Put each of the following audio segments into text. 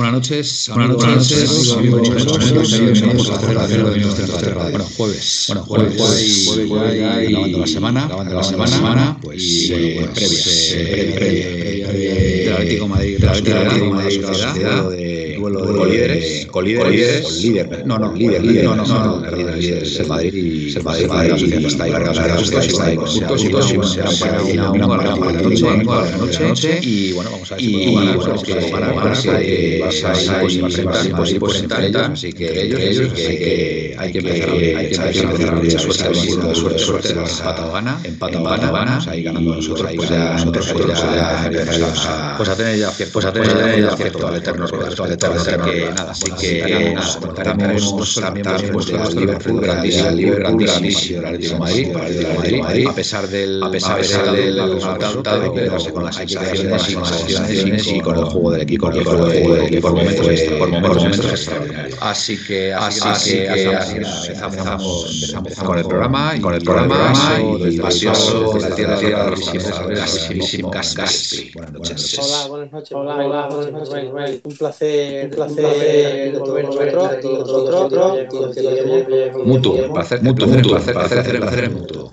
Buenas noches, buenas noches, Bueno, jueves, bueno, jueves, grabando la semana, grabando la semana, pues del Atlético Madrid, Sociedad, de colíderes, colíderes, líder, no, no, líder, líder, no, no, no, líder, líder, es el Madrid y el Madrid, sociedad está ahí, está ahí, puntos y para la noche, y bueno, vamos a ver si ganar, así que ellos, que hay que empezar, a suerte, suerte, suerte, empata o gana, empata o gana, vamos ahí ganando nosotros, pues ya nosotros pues a tener ya pues a tener ya cierto al eterno, al eterno así que nada, así que nada, estamos también pues de Liverpool, grandísimo, Liverpool, grandísimo, el Atlético Madrid, Madrid, a pesar del, a pesar del resultado, hay que quedarse con las sensaciones y con el juego del equipo, el juego del equipo por momentos, por momentos extraordinarios. Así que, así que, empezamos, con el programa y con el programa y paso la tierra tierra grandísimo. Buenas noches. Hola, buenas noches. Hola, buenas noches. Un placer placer otro, mutuo, placer, mutuo, mutuo, placer, placer, placer mutuo.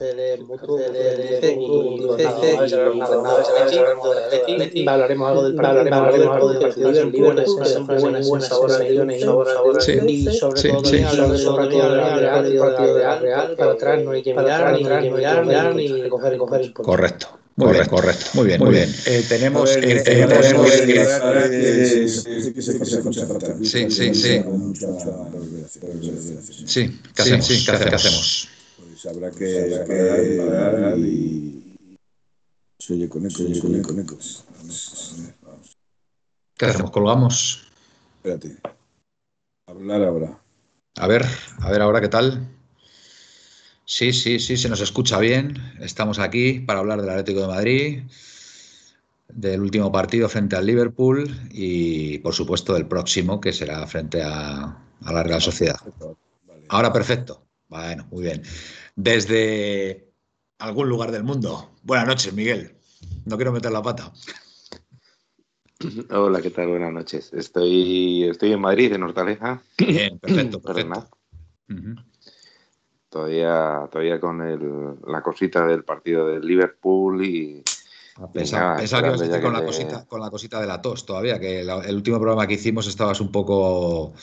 Hablaremos algo del hablaremos algo del partido del Liverpool, siempre buenas buenas sensaciones y sobre todo del real, para atrás no hay que mirar, ni hay que mirar, ni coger, coger Correcto. Muy correcto, bien, correcto. Muy bien, muy bien. Eh, tenemos. Eh, tenemos sí, sí, sí. Sí, ¿qué hacemos? Sí, ¿qué hacemos? Pues habrá que parar y. Se oye con ecos, se oye con ecos, con ecos. ¿Qué hacemos? ¿Colgamos? Espérate. Hablar ahora. A ver, a ver ahora qué tal. Sí, sí, sí, se nos escucha bien. Estamos aquí para hablar del Atlético de Madrid, del último partido frente al Liverpool y, por supuesto, del próximo, que será frente a, la Real Sociedad. Ahora perfecto. Bueno, muy bien. Desde algún lugar del mundo. Buenas noches, Miguel. No quiero meter la pata. Hola, ¿qué tal? Buenas noches. Estoy, estoy en Madrid, en Hortaleza. Bien, perfecto, perfecto. Todavía, todavía con el, la cosita del partido del Liverpool y. Pensaba, que ibas a decir con, la cosita, con la cosita de la tos todavía, que el último programa que hicimos estabas un poco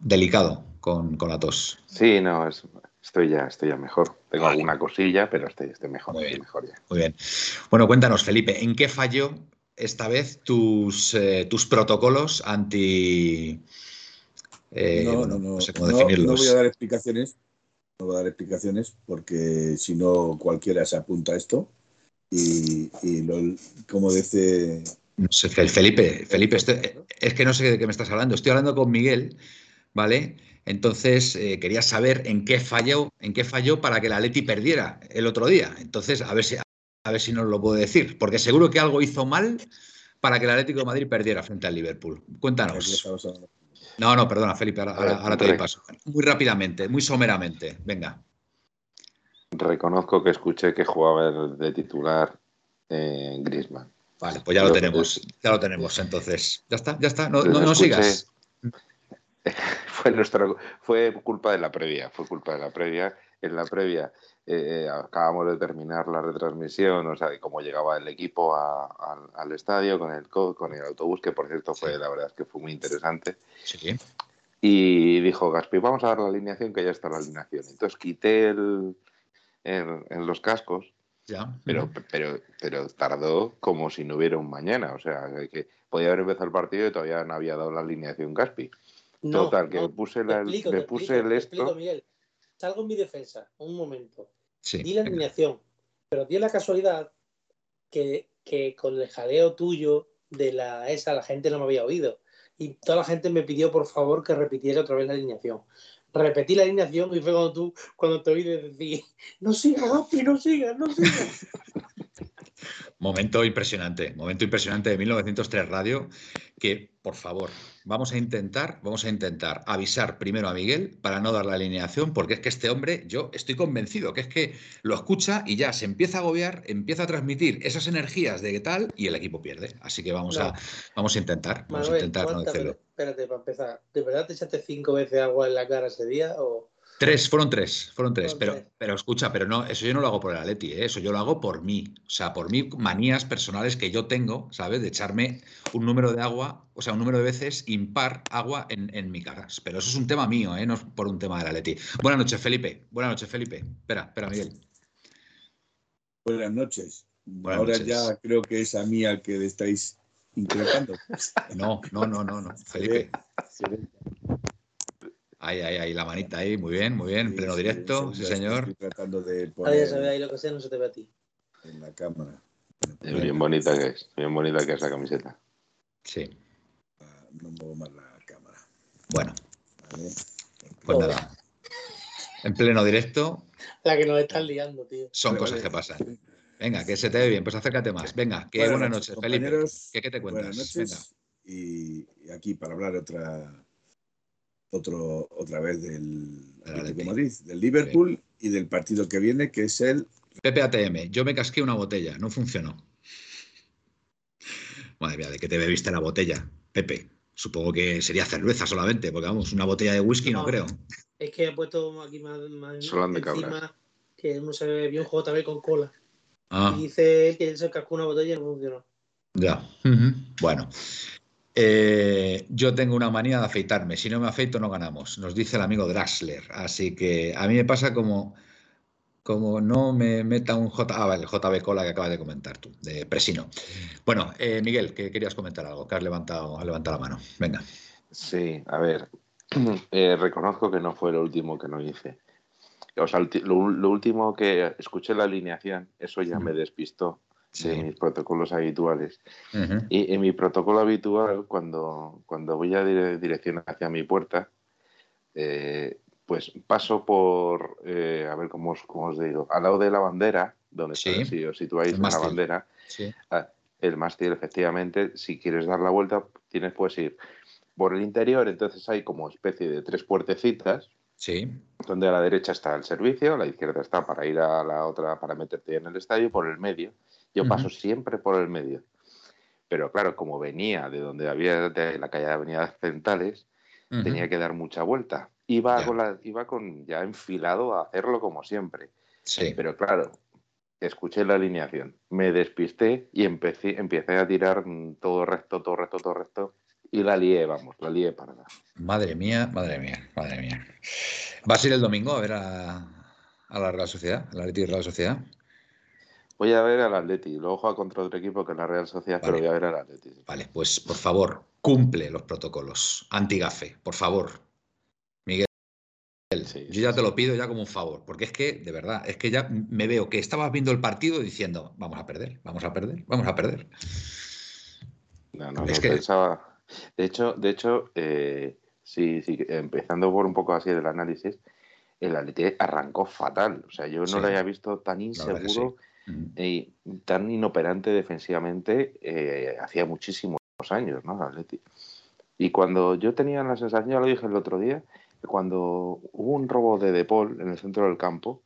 delicado con, con la tos. Sí, no, estoy ya, estoy ya mejor. Tengo alguna cosilla, pero estoy, estoy mejor, muy bien, mejor ya. Muy bien. Bueno, cuéntanos, Felipe, ¿en qué falló esta vez tus, eh, tus protocolos anti. Eh, no, no, no, no, sé cómo definirlos. No voy a dar explicaciones, no voy a dar explicaciones porque si no cualquiera se apunta a esto y, como dice... No sé, Felipe, Felipe, es que no sé de qué me estás hablando. Estoy hablando con Miguel, ¿vale? Entonces eh, quería saber en qué falló, en qué falló para que la Leti perdiera el otro día. Entonces, a ver si a ver si nos lo puede decir, porque seguro que algo hizo mal para que el Atlético de Madrid perdiera frente al Liverpool. Cuéntanos. No, no, perdona, Felipe, ahora, te doy paso. Muy rápidamente, muy someramente. Venga. Reconozco que escuché que jugaba de titular eh, Griezmann. Vale, pues ya lo tenemos, ya lo tenemos. Entonces, ya está, ya está. No, no, sigas. Fue nuestro, fue culpa de la previa, fue culpa de la previa. En la previa eh, acabamos de terminar la retransmisión, o sea, de cómo llegaba el equipo al estadio con el, con el autobús, que por cierto fue, la verdad es que fue muy interesante. Sí. Y dijo Gaspi, vamos a dar la alineación, que ya está la alineación. Entonces quité el, en los cascos, ya. Pero, pero, pero tardó como si no hubiera un mañana, o sea, que podía haber empezado el partido y todavía no había dado la alineación Gaspi. Total, que puse, la, me puse el esto salgo en mi defensa, un momento. di la alineación, pero di la casualidad que, con el jaleo tuyo de la esa la gente no me había oído. Y toda la gente me pidió por favor que repitiera otra vez la alineación. Repetí la alineación y fue cuando tú, cuando te oí decir, no sigas, Gapi, no sigas, no sigas. Momento impresionante, momento impresionante de 1903 Radio, que por favor, vamos a intentar, vamos a intentar avisar primero a Miguel para no dar la alineación, porque es que este hombre, yo estoy convencido que es que lo escucha y ya se empieza a agobiar, empieza a transmitir esas energías de qué tal y el equipo pierde. Así que vamos a vamos a intentar, vamos a intentar no decirlo. Espérate, para empezar, ¿de verdad te echaste cinco veces agua en la cara ese día o Tres, fueron tres, fueron tres. pero, pero escucha, pero no, eso yo no lo hago por el Atleti, ¿eh? eso yo lo hago por mí. O sea, por mí, manías personales que yo tengo, ¿sabes? De echarme un número de agua, o sea, un número de veces impar agua en, mi cara. Pero eso es un tema mío, ¿eh? No es por un tema del Atleti. Buenas noches, Felipe. Buenas noches, Felipe. Espera, espera, Miguel. Buenas noches. Ahora ya creo que es a mí al que le estáis increpando. No, no, no, no, no. Felipe. Ahí, ahí, ahí, la manita ahí, muy bien, muy bien, en pleno directo, sí, señor. Estoy tratando de poner ahí se ve ahí lo que sea, no se te ve a ti. En la cámara. bien bonita que es, bien bonita que es la camiseta. Sí. Ah, no muevo más la cámara. Bueno. Pues nada. En pleno directo. La que nos están liando, tío. Son cosas que pasan. Venga, que se te ve bien, pues acércate más. Venga, que buenas, noches, Felipe. ¿Qué, te cuentas? Buenas noches. Y aquí para hablar otra otro, otra vez del Atlético Madrid, del Liverpool y del partido que viene, que es el. PPATM, yo me casqué una botella, no funcionó. Madre mía, ¿de qué te bebiste la botella, Pepe? Supongo que sería cerveza solamente, porque vamos, una botella de whisky no, creo. Es que he puesto aquí más, más de encima que uno se bebió un JB con cola. Ah. Y dice él que él se cascó una botella y no funcionó. Ya. Bueno, eh, yo tengo una manía de afeitarme. Si no me afeito, no ganamos. Nos dice el amigo Draxler. Así que a mí me pasa como, como no me meta un J. Ah, vale, JB Cola que acabas de comentar tú, de Presino. Bueno, eh, Miguel, que querías comentar algo, que has levantado, has levantado la mano. Venga. Sí, a ver. Eh, reconozco que no fue lo último que no hice. O sea, lo, último que escuché la alineación, eso ya me despistó de mis protocolos habituales. Y en mi protocolo habitual, cuando, cuando voy a dirección hacia mi puerta, eh, pues paso por, eh, a ver cómo os, os, digo, al lado de la bandera, donde está, si os situáis en la bandera, ah, el mástil, efectivamente, si quieres dar la vuelta, tienes pues ir por el interior, entonces hay como especie de tres puertecitas. Sí. Donde a la derecha está el servicio, a la izquierda está para ir a la otra, para meterte en el estadio, por el medio yo paso siempre por el medio. Pero claro, como venía de donde había de la calle de Avenidas Centrales, tenía que dar mucha vuelta. Iba, con la, iba con ya enfilado a hacerlo como siempre. Sí. Pero claro, escuché la alineación, me despisté y empecé, empecé a tirar todo recto, todo recto, todo recto. Y la lié, vamos, la lié para nada. Madre mía, madre mía, madre mía. ¿Vas a ir el domingo a ver a, a la Real Sociedad, a la Real Sociedad? Voy a ver al Atleti, luego juega contra otro equipo que es la Real Sociedad, pero voy a ver al Atleti. Vale, pues por favor, cumple los protocolos. Antigafe, por favor. Miguel. yo ya te lo pido ya como un favor, porque es que, de verdad, es que ya me veo que estabas viendo el partido diciendo, vamos a perder, vamos a perder, vamos a perder. No, no, es que... pensaba. De hecho, de hecho, eh, sí, sí, empezando por un poco así del análisis, el Atleti arrancó fatal. O sea, yo no lo había visto tan inseguro y tan inoperante defensivamente eh, hacía muchísimos años, ¿no? Atleti. Y cuando yo tenía la sensación, ya lo dije el otro día, que cuando hubo un robo de Depol en el centro del campo,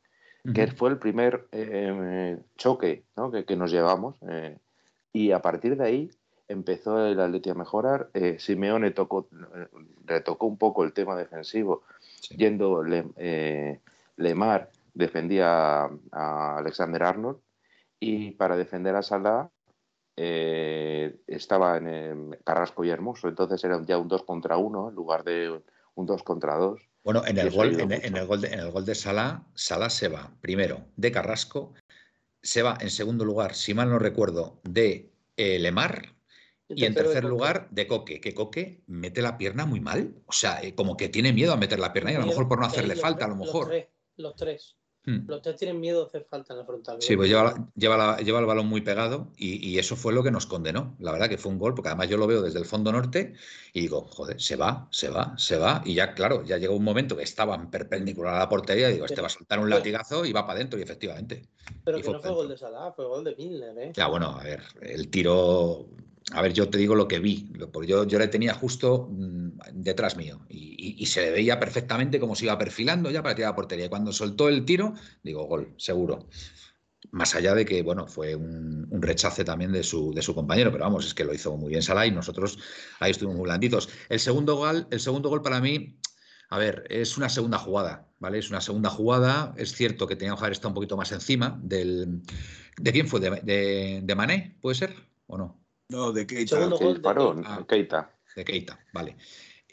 que fue el primer eh, choque ¿no? que, nos llevamos, eh, y a partir de ahí empezó el Atleti a mejorar. Simeone tocó, retocó un poco el tema defensivo, yendo Lemar defendía a Alexander Arnold y para defender a Salah eh, estaba en Carrasco y Hermoso, entonces era ya un 2 contra 1 en lugar de un 2 contra 2. Bueno, en el, gol, en, el gol de, en el gol de Salah, Salah se va primero de Carrasco, se va en segundo lugar, si mal no recuerdo, de eh, Lemar y en tercer lugar de Coque, que Coque mete la pierna muy mal, o sea, eh, como que tiene miedo a meter la pierna y a lo mejor por no hacerle falta, a lo mejor. Los tres. Hmm. Los tres tienen miedo de hacer falta en la frontal. Sí, pues lleva, lleva, lleva, el balón muy pegado y, eso fue lo que nos condenó. La verdad que fue un gol, porque además yo lo veo desde el fondo norte y digo, joder, se va, se va, se va. Y ya, claro, ya llegó un momento que estaban perpendicular a la portería y digo, este va a soltar un latigazo y va para adentro y efectivamente. Pero que no fue gol de Salah, fue gol de Milner, ¿eh? Ya, bueno, a ver, el tiro a ver, yo te digo lo que vi, porque yo, yo le tenía justo mm, detrás mío y, se le veía perfectamente cómo se iba perfilando ya para tirar la portería. Y cuando soltó el tiro, digo, gol, seguro. Más allá de que, bueno, fue un, rechace también de su, de su, compañero, pero vamos, es que lo hizo muy bien Salah y nosotros ahí estuvimos muy blanditos. El segundo gol, el segundo gol para mí, a ver, es una segunda jugada, ¿vale? Es una segunda jugada. Es cierto que teníamos que haber estado un poquito más encima del. ¿De quién fue? ¿De, de, de Mané? ¿Puede ser? ¿O no? No, de Keita. de Keita. De Keita, vale.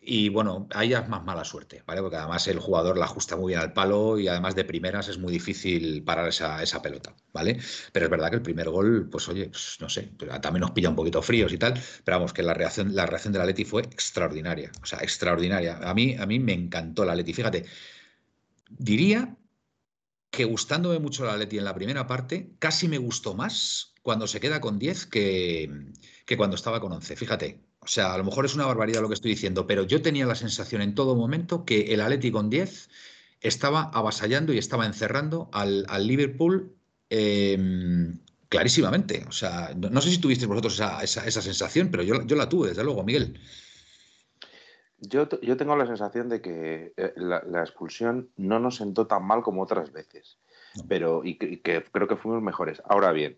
Y bueno, ahí ya es más mala suerte, ¿vale? Porque además el jugador la ajusta muy bien al palo y además de primeras es muy difícil parar esa, esa pelota, ¿vale? Pero es verdad que el primer gol, pues oye, pues, no sé, también nos pilla un poquito fríos y tal, pero vamos, que la reacción, la reacción de la Leti fue extraordinaria, o sea, extraordinaria. A mí, a mí me encantó la Leti, fíjate, diría que gustándome mucho la Leti en la primera parte, casi me gustó más cuando se queda con 10 que, que cuando estaba con 11. Fíjate, o sea, a lo mejor es una barbaridad lo que estoy diciendo, pero yo tenía la sensación en todo momento que el Atleti con 10 estaba avasallando y estaba encerrando al, Liverpool em, clarísimamente. O sea, no, sé si tuvisteis vosotros esa, sensación, pero yo, yo, la tuve, desde luego, Miguel. Yo, yo tengo la sensación de que eh, la, expulsión no nos sentó tan mal como otras veces, pero y que creo que fuimos mejores. Ahora bien,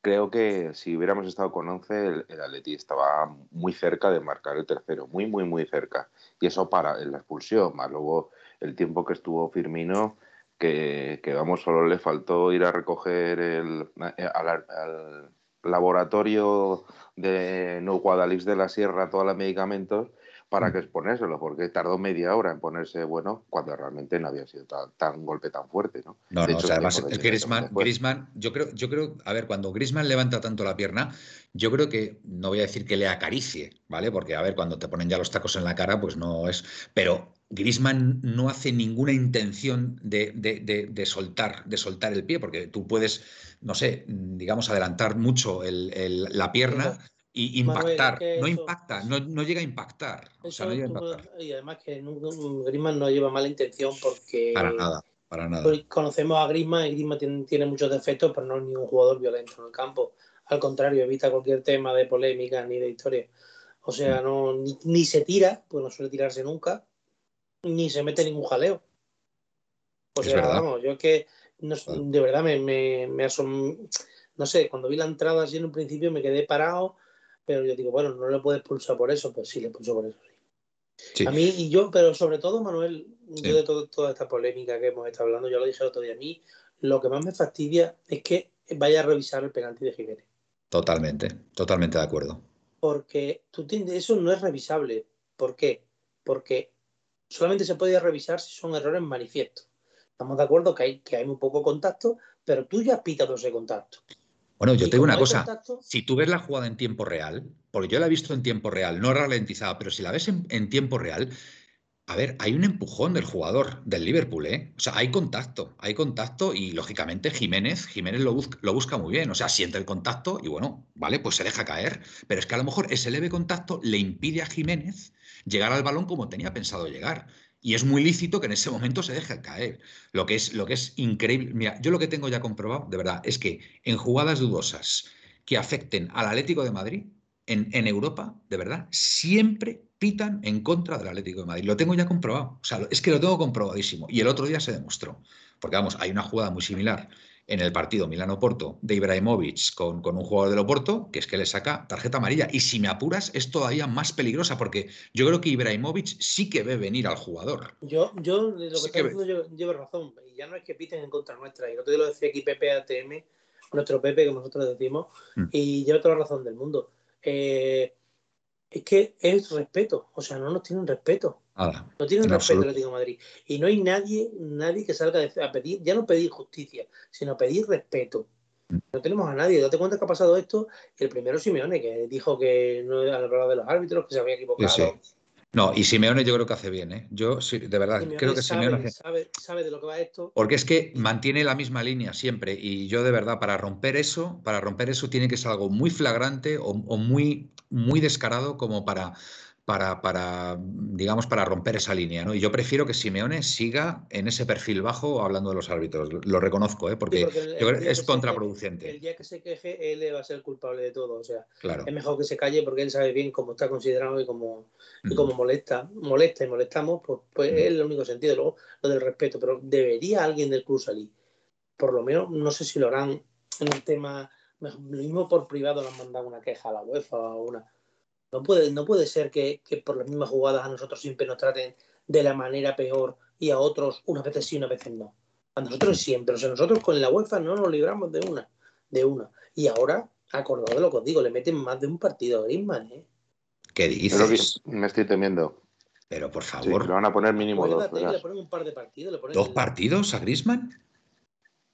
creo que si hubiéramos estado con 11, el, el, Atleti estaba muy cerca de marcar el tercero, muy, muy, muy cerca. Y eso para la expulsión, más luego el tiempo que estuvo Firmino, que, vamos, solo le faltó ir a recoger el, eh, al, laboratorio de No Guadalix de la Sierra todos los medicamentos para mm. que exponérselo, porque tardó media hora en ponerse bueno cuando realmente no había sido tan, golpe tan fuerte, ¿no? No, no, además el Griezmann, yo creo, yo creo, a ver, cuando Grisman levanta tanto la pierna, yo creo que, no voy a decir que le acaricie, ¿vale? Porque, a ver, cuando te ponen ya los tacos en la cara, pues no es, pero Grisman no hace ninguna intención de, de, soltar, de soltar el pie, porque tú puedes, no sé, digamos, adelantar mucho la pierna y impactar. no impacta, no, no, llega a impactar. Y además que Griezmann no lleva mala intención porque. Para nada, para nada. Conocemos a Griezmann y Griezmann tiene, muchos defectos, pero no es ningún jugador violento en el campo. Al contrario, evita cualquier tema de polémica ni de historia. O sea, mm. no, ni, se tira, pues no suele tirarse nunca, ni se mete ningún jaleo. O sea, vamos, yo es que de verdad me, me, me no sé, cuando vi la entrada así en un principio me quedé parado pero yo digo, bueno, no le puedes pulsar por eso, pues sí le pulso por eso, sí. A mí y yo, pero sobre todo, Manuel, yo de toda esta polémica que hemos estado hablando, yo lo dije el otro día, a mí lo que más me fastidia es que vaya a revisar el penalti de Jiménez. Totalmente, totalmente de acuerdo. Porque tú tienes, eso no es revisable. ¿Por qué? Porque solamente se puede revisar si son errores manifiestos. Estamos de acuerdo que hay, que hay muy poco contacto, pero tú ya has pitado ese contacto. Bueno, yo tengo una cosa. Si tú ves la jugada en tiempo real, porque yo la he visto en tiempo real, no ralentizada, pero si la ves en, tiempo real, a ver, hay un empujón del jugador del Liverpool, ¿eh? O sea, hay contacto, hay contacto y lógicamente Jiménez, Jiménez lo, busca, lo busca muy bien, o sea, siente el contacto y bueno, vale, pues se deja caer, pero es que a lo mejor ese leve contacto le impide a Jiménez llegar al balón como tenía pensado llegar. Y es muy lícito que en ese momento se deje caer. Lo que es, lo que es increíble. Mira, yo lo que tengo ya comprobado, de verdad, es que en jugadas dudosas que afecten al Atlético de Madrid, en, en, Europa, de verdad, siempre pitan en contra del Atlético de Madrid. Lo tengo ya comprobado. O sea, es que lo tengo comprobadísimo. Y el otro día se demostró. Porque vamos, hay una jugada muy similar en el partido Milano-Porto de Ibrahimovic con, con, un jugador del Oporto, que es que le saca tarjeta amarilla. Y si me apuras, es todavía más peligrosa, porque yo creo que Ibrahimovic sí que ve venir al jugador. Yo, yo lo que está diciendo, llevo razón. Y ya no es que piten en contra nuestra. Y el otro día lo decía aquí Pepe ATM, nuestro Pepe, que nosotros decimos, mm. y lleva toda la razón del mundo. Eh, es que es respeto. O sea, no nos tienen respeto no tienen respeto al Atlético de Madrid. Y no hay nadie, nadie que salga a pedir, ya no pedir justicia, sino pedir respeto. Mm. No tenemos a nadie. Date cuenta que ha pasado esto. El primero Simeone, que dijo que no hablar de los árbitros, que se había equivocado. No, y Simeone yo creo que hace bien, ¿eh? Yo sí, de verdad creo que Simeone sabe, sabe, de lo que va esto. Porque es que mantiene la misma línea siempre y yo de verdad para romper eso, para romper eso tiene que ser algo muy flagrante o, o muy muy descarado como para para, para, digamos, para romper esa línea. ¿no? Y yo prefiero que Simeone siga en ese perfil bajo hablando de los árbitros. Lo reconozco, ¿eh? porque, es contraproducente. el día que se queje, él va a ser culpable de todo. O sea, es mejor que se calle porque él sabe bien cómo está considerado y cómo, y cómo molesta. Molesta y molestamos, pues, pues es el único sentido. Luego, lo del respeto. Pero debería alguien del club salir. Por lo menos, no sé si lo harán en el tema. Lo mismo por privado le han mandado una queja a la UEFA o una no puede, no puede ser que, por las mismas jugadas a nosotros siempre nos traten de la manera peor y a otros unas veces sí, unas veces no. A nosotros siempre. O sea, nosotros con la UEFA no nos libramos de una. De una. Y ahora, acordado de lo que os digo, le meten más de un partido a Griezmann, ¿eh? ¿Qué dices? me estoy temiendo. Pero por favor. le van a poner mínimo dos. Le ponen un par de partidos. ¿Dos partidos a Griezmann?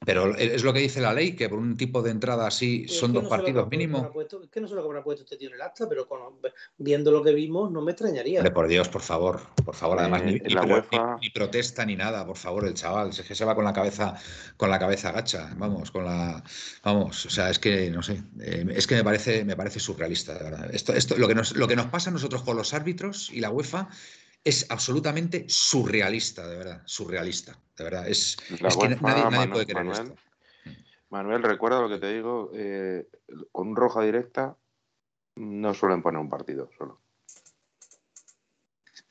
Pero es lo que dice la ley, que por un tipo de entrada así son dos partidos mínimo. es que no sé lo que habrá puesto este tío en el acta, pero viendo lo que vimos no me extrañaría. por Dios, por favor, por favor, además ni, protesta ni nada, por favor, el chaval, es que se va con la cabeza, con la cabeza gacha, vamos, con la, vamos, o sea, es que no sé, eh, es que me parece, me parece surrealista, de verdad. Esto, esto, lo que nos, lo que nos pasa a nosotros con los árbitros y la UEFA es absolutamente surrealista, de verdad, surrealista, de verdad. Es, que nadie, puede creer Manuel, esto. Manuel, recuerda lo que te digo, eh, con roja directa no suelen poner un partido solo.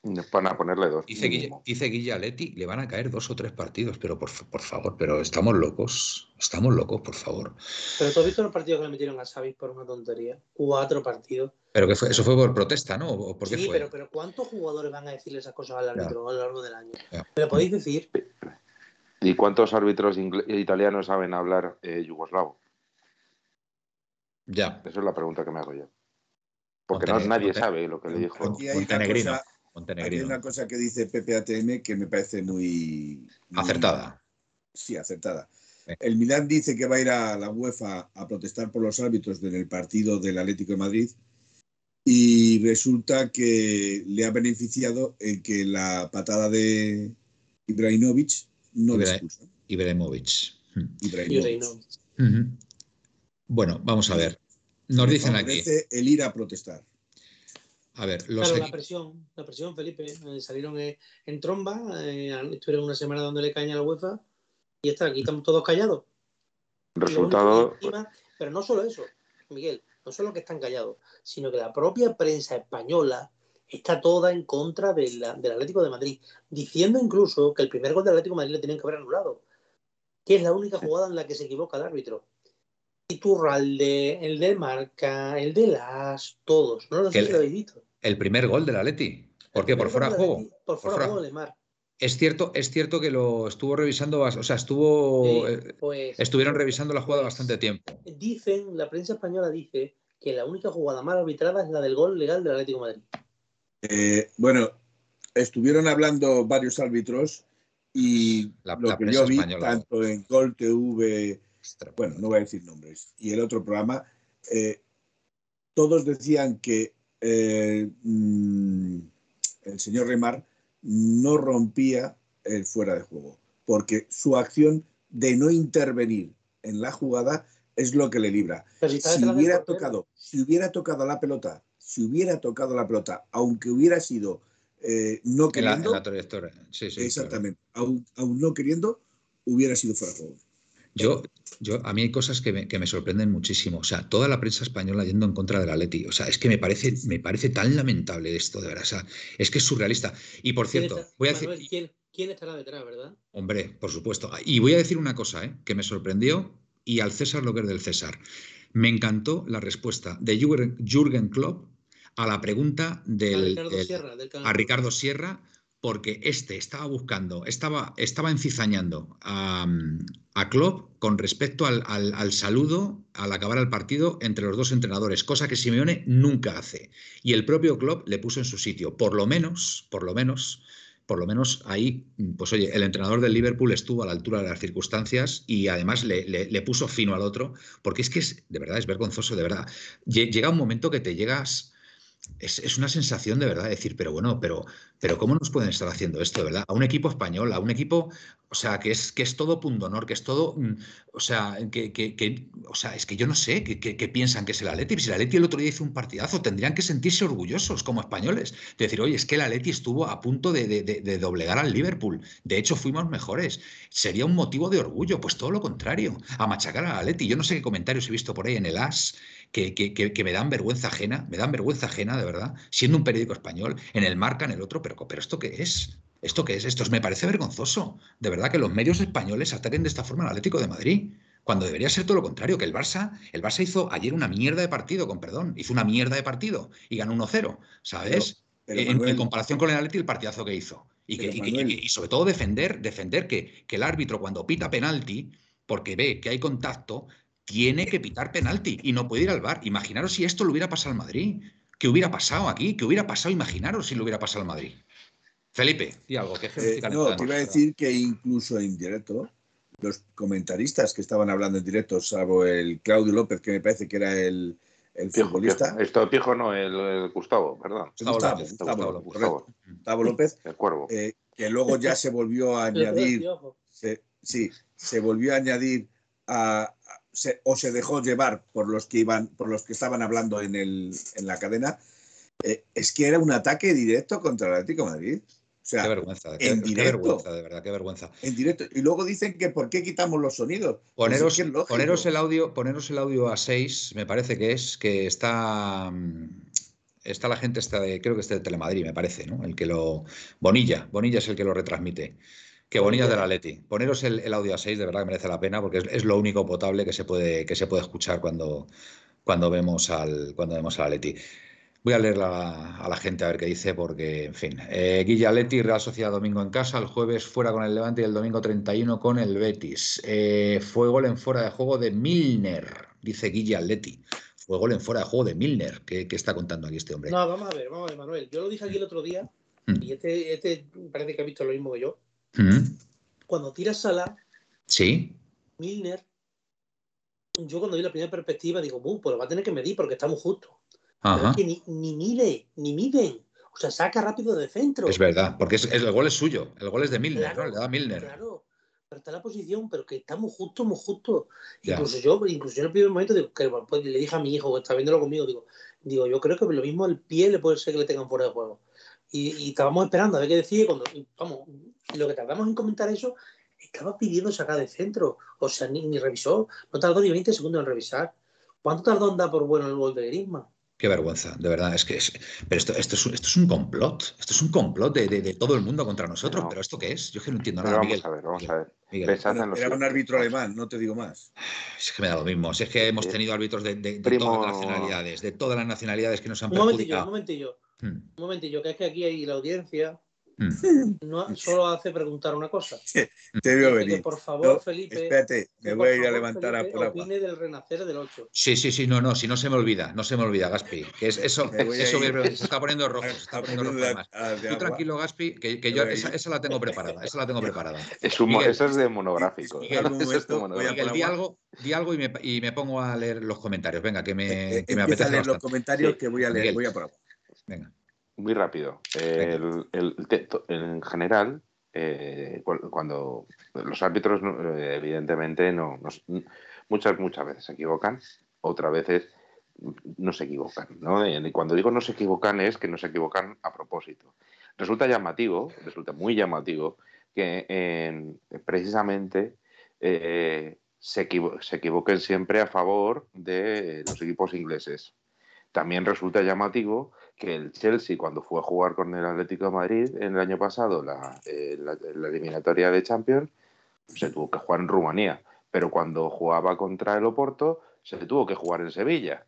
Van a ponerle dos. Dice, Guilla, dice Guilla Leti, le van a caer dos o tres partidos, pero por, favor, pero estamos locos, estamos locos, por favor. Pero tú has visto los partidos que le metieron a Xavi por una tontería, cuatro partidos. Pero que fue, eso fue por protesta, ¿no? ¿Por sí, Pero, pero ¿cuántos jugadores van a decirle esas cosas al árbitro a lo largo del año? ¿Me lo podéis decir? ¿Y cuántos árbitros italianos saben hablar eh, yugoslavo? Ya. Esa es la pregunta que me hago yo. Porque no, nadie sabe lo que le dijo. Montenegrino. Hay una cosa que dice PPATM que me parece muy, acertada. Sí, acertada. El Milán dice que va a ir a la UEFA a protestar por los árbitros en el partido del Atlético de Madrid y resulta que le ha beneficiado el que la patada de Ibrahimovic no le expuso. Ibrahimovic. Bueno, vamos a ver. Nos dicen aquí. El ir a protestar. A ver, claro, la presión, la presión, Felipe. Eh, salieron eh, en tromba, eh, estuvieron una semana dándole caña a la UEFA y está, aquí estamos todos callados. Resultado. pero no solo eso, Miguel, no solo que están callados, sino que la propia prensa española está toda en contra del Atlético de Madrid, diciendo incluso que el primer gol del Atlético de Madrid le tienen que haber anulado, que es la única jugada en la que se equivoca el árbitro. Iturralde, el de Marca, el de Las, todos. No lo sé si lo habéis visto. El primer gol del Atleti. ¿Por qué? ¿Por fuera de juego? Por fuera de juego de Mar. Es cierto, es cierto que lo estuvo revisando, o sea, estuvo, eh, pues, estuvieron revisando la jugada pues, bastante tiempo. Dicen, la prensa española dice que la única jugada mal arbitrada es la del gol legal del Atlético de Madrid. Eh, bueno, estuvieron hablando varios árbitros y lo que yo vi, tanto en Gol TV, bueno, no voy a decir nombres, y el otro programa, eh, todos decían que eh, mm, el señor Remar no rompía el fuera de juego, porque su acción de no intervenir en la jugada es lo que le libra. Si, hubiera tocado, si hubiera tocado la pelota, si hubiera tocado la pelota, aunque hubiera sido eh, no queriendo, la, trayectoria. exactamente, aún, aún, no queriendo, hubiera sido fuera de juego. Yo, yo, a mí hay cosas que me, sorprenden muchísimo. O sea, toda la prensa española yendo en contra del Atleti. O sea, es que me parece, me parece tan lamentable esto, de verdad. O sea, es que es surrealista. Y por cierto, voy a decir. ¿quién, estará detrás, verdad? Hombre, por supuesto. Y voy a decir una cosa, ¿eh? que me sorprendió, y al César lo que es del César. Me encantó la respuesta de Jürgen Klopp a la pregunta del, a Ricardo Sierra porque este estaba buscando, estaba, estaba encizañando a, Klopp con respecto al, saludo al acabar el partido entre los dos entrenadores, cosa que Simeone nunca hace. Y el propio Klopp le puso en su sitio. Por lo menos, por lo menos, por lo menos ahí, pues oye, el entrenador del Liverpool estuvo a la altura de las circunstancias y además le, le puso fino al otro, porque es que es, de verdad, es vergonzoso, de verdad. Llega un momento que te llegas es, una sensación de verdad decir, pero bueno, pero, pero ¿cómo nos pueden estar haciendo esto, verdad? A un equipo español, a un equipo, o sea, que es, que es todo pundonor, que es todo, mm, o sea, que, o sea, es que yo no sé qué piensan que es el Atleti. Si el Atleti el otro día hizo un partidazo, tendrían que sentirse orgullosos como españoles. De decir, oye, es que el Atleti estuvo a punto de, doblegar al Liverpool. De hecho, fuimos mejores. Sería un motivo de orgullo. Pues todo lo contrario, a machacar al Atleti. Yo no sé qué comentarios he visto por ahí en el AS que, que, me dan vergüenza ajena, me dan vergüenza ajena, de verdad, siendo un periódico español, en el marca, en el otro, pero, pero ¿esto qué es? ¿Esto qué es? Esto me parece vergonzoso. De verdad que los medios españoles ataquen de esta forma al Atlético de Madrid. Cuando debería ser todo lo contrario, que el Barça, el Barça hizo ayer una mierda de partido, con perdón, hizo una mierda de partido y ganó 1-0, ¿sabes? en, comparación con el Atlético, el partidazo que hizo. Y, que, y, sobre todo defender, defender que, que el árbitro cuando pita penalti, porque ve que hay contacto, tiene que pitar penalti y no puede ir al bar. Imaginaros si esto lo hubiera pasado al Madrid. ¿Qué hubiera pasado aquí? ¿Qué hubiera pasado? Imaginaros si lo hubiera pasado al Madrid. Felipe, di algo. Que eh, no, te iba a decir que incluso en directo, los comentaristas que estaban hablando en directo, salvo el Claudio López, que me parece que era el, el futbolista. Esto Pijo no, el, Gustavo, perdón. Gustavo, Gustavo, López, el cuervo. Eh, que luego ya se volvió a añadir. sí, se volvió a añadir a, o se dejó llevar por los que iban, por los que estaban hablando en, el, en la cadena, eh, es que era un ataque directo contra el Atlético de Madrid. O sea, qué vergüenza, en directo, vergüenza, de verdad, qué vergüenza. En directo. Y luego dicen que por qué quitamos los sonidos. Poneros, poneros el audio, poneros el audio a 6, me parece que es, que está. Está la gente, está de, creo que está de Telemadrid, me parece, ¿no? El que lo. Bonilla, Bonilla es el que lo retransmite. Qué bonilla de la Leti. Poneros el, audio a 6, de verdad que merece la pena, porque es, lo único potable que se puede, que se puede escuchar cuando, cuando, vemos al, cuando vemos a la Leti. Voy a leer a la gente a ver qué dice, porque, en fin. Eh, Guilla Leti, Real Sociedad domingo en casa, el jueves fuera con el Levante y el domingo 31 con el Betis. Eh, fue gol en fuera de juego de Milner, dice Guilla Leti. Fue gol en fuera de juego de Milner. ¿Qué, está contando aquí este hombre? No, vamos a ver, vamos a ver, Manuel. Yo lo dije aquí el otro día mm. y este, este parece que ha visto lo mismo que yo. Cuando tira Sala, sí. Milner, yo cuando vi la primera perspectiva digo, pues lo va a tener que medir porque estamos justos. que ni, ni mide, ni miden. O sea, saca rápido de centro. Es verdad, porque el gol es suyo, el gol es de Milner, ¿no? Le da Milner. Claro, pero está la posición, pero que estamos justos, muy justos. Incluso yo, incluso en el primer momento digo, que pues, le dije a mi hijo que está viéndolo conmigo, digo, digo, yo creo que lo mismo el pie le puede ser que le tengan fuera de juego. Y, estábamos esperando a ver qué decía. cuando, vamos, lo que tardamos en comentar eso, estaba pidiendo sacar de centro. O sea, ni, revisó. No tardó ni 20 segundos en revisar. ¿Cuánto tardó en dar por bueno el gol de Griezmann? Qué vergüenza, de verdad, es que es. Pero esto, esto, es, esto es un complot. Esto es un complot de, de, todo el mundo contra nosotros. Pero ¿esto qué es? Yo que no entiendo nada. Vamos a ver, vamos a ver. era un árbitro alemán, no te digo más. Es que me da lo mismo. es que hemos tenido árbitros de, todas las nacionalidades, de todas las nacionalidades que nos han perjudicado. Un momentillo, un momentillo. Hmm. Un momentillo, que es que aquí hay la audiencia Hmm. No solo hace preguntar una cosa. Te veo venir. por favor, Felipe. Espérate, me voy a ir a levantar a por opine del renacer del 8. Sí, sí, sí, no, no, si no se me olvida, no se me olvida, Gaspi. Que es eso, eso se está poniendo rojo, se está poniendo rojo Tú tranquilo, Gaspi, que, que yo esa, esa, la tengo preparada, esa la tengo preparada. Es un, eso es de monográfico. Miguel, Miguel di algo, di algo y me, y me pongo a leer los comentarios. Venga, que me, eh, eh, que me apetece. a leer los comentarios que voy a leer, voy a probar. Venga. Muy rápido. El, en general, eh, cuando los árbitros, eh, evidentemente, no, muchas, muchas veces se equivocan, otras veces no se equivocan. ¿no? Y cuando digo no se equivocan es que no se equivocan a propósito. Resulta llamativo, resulta muy llamativo que precisamente eh, se, se equivoquen siempre a favor de los equipos ingleses. También resulta llamativo que el Chelsea, cuando fue a jugar con el Atlético de Madrid en el año pasado, la, eh, eliminatoria de Champions, se tuvo que jugar en Rumanía. Pero cuando jugaba contra el Oporto, se tuvo que jugar en Sevilla.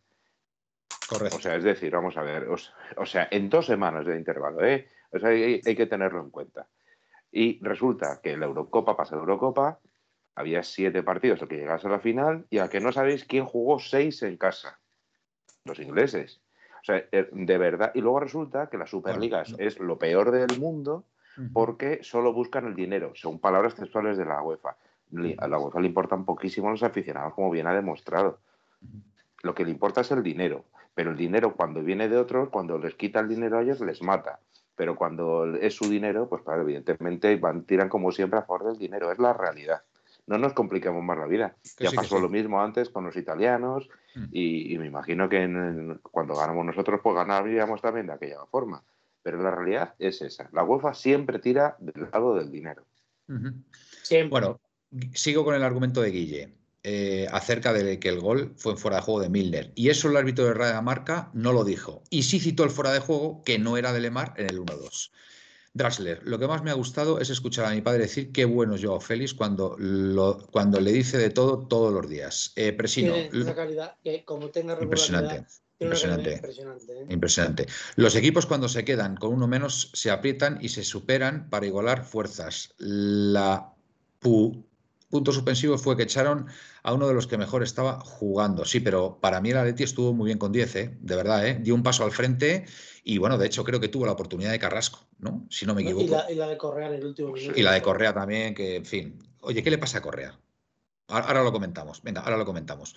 Correcto. O sea, es decir, vamos a ver, o, sea, en dos semanas de intervalo, ¿eh? O sea, hay, que tenerlo en cuenta. Y resulta que la Eurocopa pasa la Eurocopa, había siete partidos al que llegase a la final, y a que no sabéis quién jugó seis en casa. Los ingleses. O sea, eh, de verdad. Y luego resulta que la Superliga es lo peor del mundo porque solo buscan el dinero, según palabras textuales de la UEFA. A la UEFA le importan poquísimo a los aficionados, como bien ha demostrado. Lo que le importa es el dinero. Pero el dinero cuando viene de otros, cuando les quita el dinero a ellos, les mata. Pero cuando es su dinero, pues claro, evidentemente van, tiran como siempre a favor del dinero. Es la realidad. No nos compliquemos más la vida. ya pasó lo mismo antes con los italianos mm. y, me imagino que cuando ganamos nosotros, pues ganaríamos también de aquella forma. Pero la realidad es esa. La UEFA siempre tira del lado del dinero. Bueno, sigo con el argumento de Guille. Eh, acerca de que el gol fue en fuera de juego de Milner. Y eso el árbitro de Radio Marca no lo dijo. Y sí citó el fuera de juego que no era de Lemar en el 1-2. Draxler, lo que más me ha gustado es escuchar a mi padre decir qué bueno es Joao Félix cuando, cuando le dice de todo todos los días. Eh, Presino. impresionante. Impresionante. ¿eh? Impresionante. Los equipos cuando se quedan con uno menos se aprietan y se superan para igualar fuerzas. La punto suspensivo fue que echaron a uno de los que mejor estaba jugando. Sí, pero para mí el Atleti estuvo muy bien con 10, ¿eh? de verdad, ¿eh? dio un paso al frente y bueno, de hecho creo que tuvo la oportunidad de Carrasco, ¿no? Si no me equivoco. Y la, de Correa en el último minuto. Y la de Correa también, que en fin. Oye, ¿qué le pasa a Correa? Ahora lo comentamos, venga, ahora lo comentamos.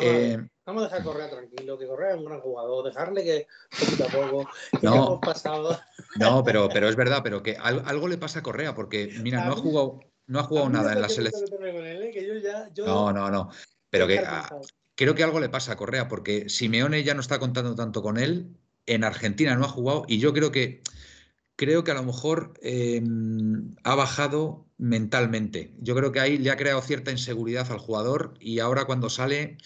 Eh, vamos a dejar Correa tranquilo, que Correa es un gran jugador, dejarle que poquito a poco, no, pasado. No, pero, pero es verdad, pero que algo le pasa a Correa, porque mira, no ha jugado, no ha jugado nada en la selección. ¿eh? No, no, no. Pero que creo que algo le pasa a Correa, porque Simeone ya no está contando tanto con él. En Argentina no ha jugado y yo creo que creo que a lo mejor em, ha bajado mentalmente. Yo creo que ahí le ha creado cierta inseguridad al jugador y ahora cuando sale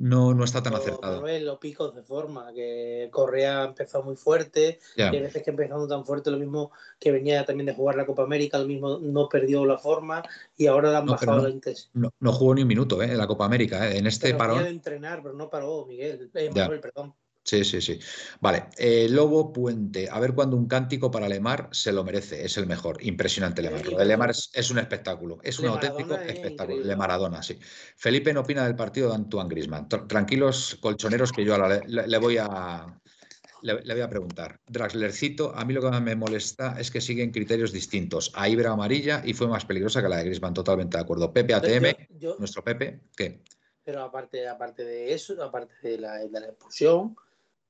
no, no está tan acertado. los picos de forma, que Correa empezó muy fuerte, y a veces que empezando tan fuerte, lo mismo que venía también de jugar la Copa América, lo mismo no perdió la forma y ahora le han bajado la intensidad. No, jugó ni un minuto ¿eh? en la Copa América, ¿eh? en este parón. de entrenar, pero no paró, Miguel, eh, Manuel, perdón. Sí, sí, sí. Vale, eh, Lobo Puente. A ver cuando un cántico para Lemar se lo merece, es el mejor. Impresionante Lemar. Lo de Lemar es, un espectáculo, es un auténtico espectáculo. Le Maradona, sí. Felipe no opina del partido de Antoine Grisman. Tranquilos, colchoneros, que yo ahora le, voy a. Le, voy a preguntar. Draxlercito, a mí lo que más me molesta es que siguen criterios distintos. A Ibra amarilla y fue más peligrosa que la de Grisman, totalmente de acuerdo. Pepe ATM, nuestro Pepe, ¿qué? Pero aparte, aparte de eso, aparte de la, de la expulsión,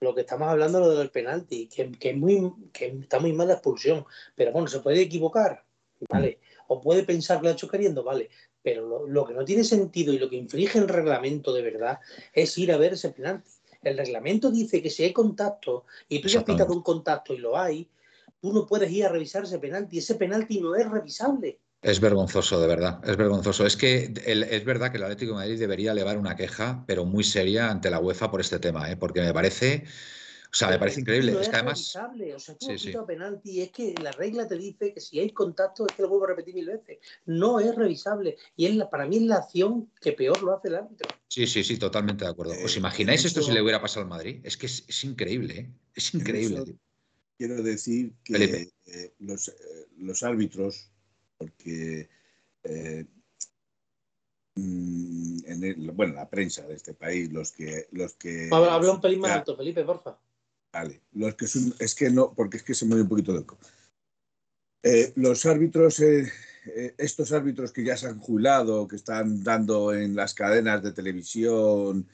lo que estamos hablando lo del penalti, que, es muy, que está muy mal la expulsión, pero bueno, se puede equivocar, ¿vale? O puede pensar que lo ha hecho queriendo, ¿vale? Pero lo, que no tiene sentido y lo que inflige el reglamento de verdad es ir a ver ese penalti. El reglamento dice que si hay contacto y tú ya has pitado un contacto y lo hay, tú no puedes ir a revisar ese penalti. Ese penalti no es revisable. Es vergonzoso, de verdad, es vergonzoso. Es que es verdad que el Atlético de Madrid debería elevar una queja, pero muy seria ante la UEFA por este tema, ¿eh? porque me parece, o sea, me parece increíble. es, que además. O sea, tú sí, penalti, es que la regla te dice que si hay contacto, es que lo vuelvo a repetir mil veces. No es revisable. Y es para mí es la acción que peor lo hace el árbitro. Sí, sí, sí, totalmente de acuerdo. ¿Os eh, imagináis esto si le hubiera pasado al Madrid? Es que es, increíble, ¿eh? Es increíble. Quiero decir que eh, los, los árbitros porque eh, mm, en bueno, la prensa de este país, los que... Los que Habla un pelín más alto, Felipe, porfa. Vale, los que son, es que no, porque es que se mueve un poquito de eco. Eh, los árbitros, eh, estos árbitros que ya se han jubilado, que están dando en las cadenas de televisión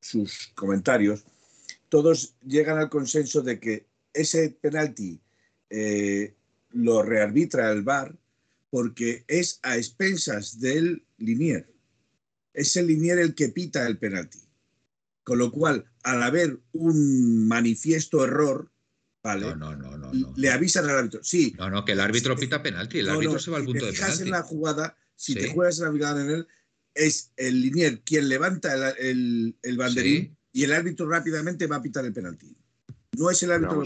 sus comentarios, todos llegan al consenso de que ese penalti lo rearbitra el VAR porque es a expensas del Linier. Es el Linier el que pita el penalti. Con lo cual, al haber un manifiesto error, ¿vale? No, no, no, le avisan al árbitro. Sí. No, no, que el árbitro pita penalti. El árbitro se va al punto de penalti. en la jugada, si te juegas en la jugada en él, es el Linier quien levanta el, el, banderín y el árbitro rápidamente va a pitar el penalti. No es el árbitro.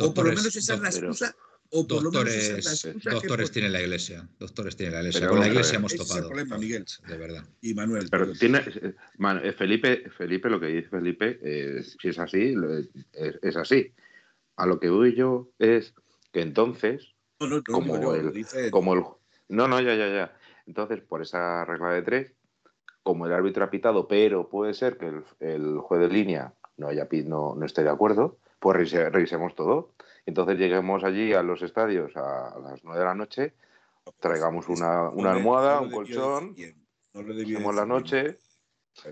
O por lo menos esa es la excusa doctores, doctores tiene la iglesia. Doctores tiene la iglesia. Con la iglesia hemos topado. Miguel. De verdad. Y Manuel. Pero tiene, eh, Felipe, Felipe, lo que dice Felipe, eh, si es así, es, así. A lo que voy yo es que entonces, como, el, como el. No, no, ya, ya, ya. Entonces, por esa regla de tres, como el árbitro ha pitado, pero puede ser que el, el juez de línea no, haya, no, no esté de acuerdo, pues revisemos todo entonces lleguemos allí a los estadios a las 9 de la noche, traigamos una, almohada, un colchón, hacemos la noche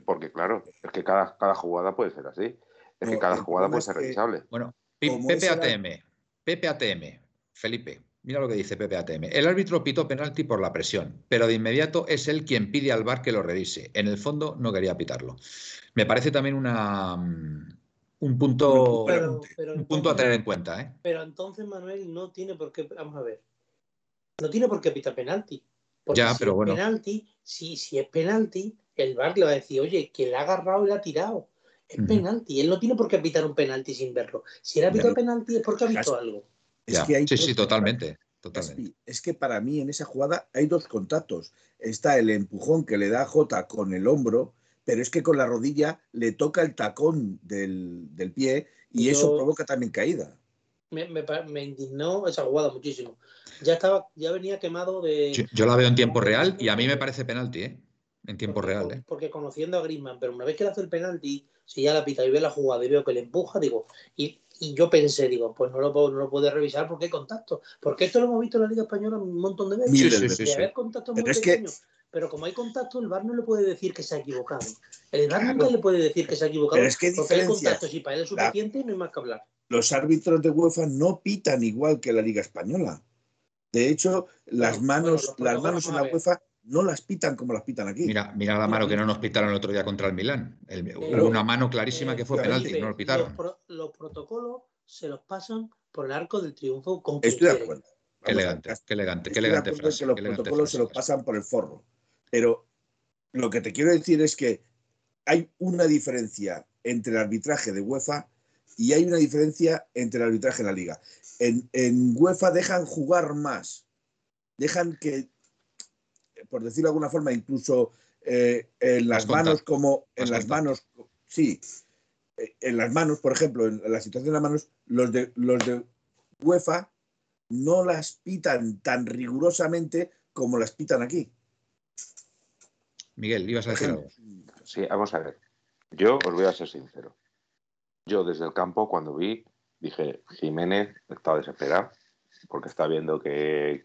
Porque claro, es que cada, cada jugada puede ser así. Es que cada jugada puede ser revisable. Bueno, PPATM, PPATM, Felipe, mira lo que dice PPATM. El árbitro pitó penalti por la presión, pero de inmediato es él quien pide al VAR que lo revise. En el fondo no quería pitarlo. Me parece también una mm, un punto, un punto a tener en cuenta. ¿eh? Pero entonces Manuel no tiene por qué, vamos a ver, no tiene por qué pitar penalti. ya, pero bueno. Penalti, si, si es penalti, el VAR le va a decir, oye, que le ha agarrado y le ha tirado. Es penalti. Él no tiene por qué pitar un penalti sin verlo. Si él ha pitado penalti es porque ha visto algo. Es que hay sí, sí, totalmente. totalmente. Es, que para mí en esa jugada hay dos contactos. Está el empujón que le da Jota con el hombro, pero es que con la rodilla le toca el tacón del, pie y eso provoca también caída. Me, me, indignó esa jugada muchísimo. Ya estaba, ya venía quemado de. Yo, la veo en tiempo real y a mí me parece penalti, ¿eh? En tiempo real, ¿eh? Porque conociendo a Griezmann, pero una vez que le hace el penalti, si ya la pita y ve la jugada y veo que le empuja, digo, y, yo pensé, digo, pues no lo, puedo, no lo puede revisar porque hay contacto. Porque esto lo hemos visto en la Liga Española un montón de veces. Sí, sí, sí, contacto muy pero como hay contacto, el VAR no le puede decir que se ha equivocado. El VAR nunca le puede decir que se ha equivocado. Pero es que porque hay contacto, si para él es suficiente, no hay más que hablar. Los árbitros de UEFA no pitan igual que la Liga Española. De hecho, las manos, las manos en la UEFA no las pitan como las pitan aquí. Mira, mira la mano que no nos pitaron el otro día contra el Milán. una mano clarísima que fue penalti, no lo pitaron. Los, protocolos se los pasan por el arco del triunfo con Estoy de acuerdo. Qué elegante, qué elegante, qué elegante frase. Que los protocolos se los pasan por el forro. Pero lo que te quiero decir es que hay una diferencia entre el arbitraje de UEFA y hay una diferencia entre el arbitraje de la liga. En, en UEFA dejan jugar más, dejan que por decirlo de alguna forma, incluso eh, en las manos como en las manos, sí, en las manos, por ejemplo, en la situación de las manos, los de los de UEFA no las pitan tan rigurosamente como las pitan aquí. Miguel, ibas a decir algo. Sí, vamos a ver. Yo os voy a ser sincero. Yo desde el campo, cuando vi, dije, Jiménez está desesperado porque está viendo que,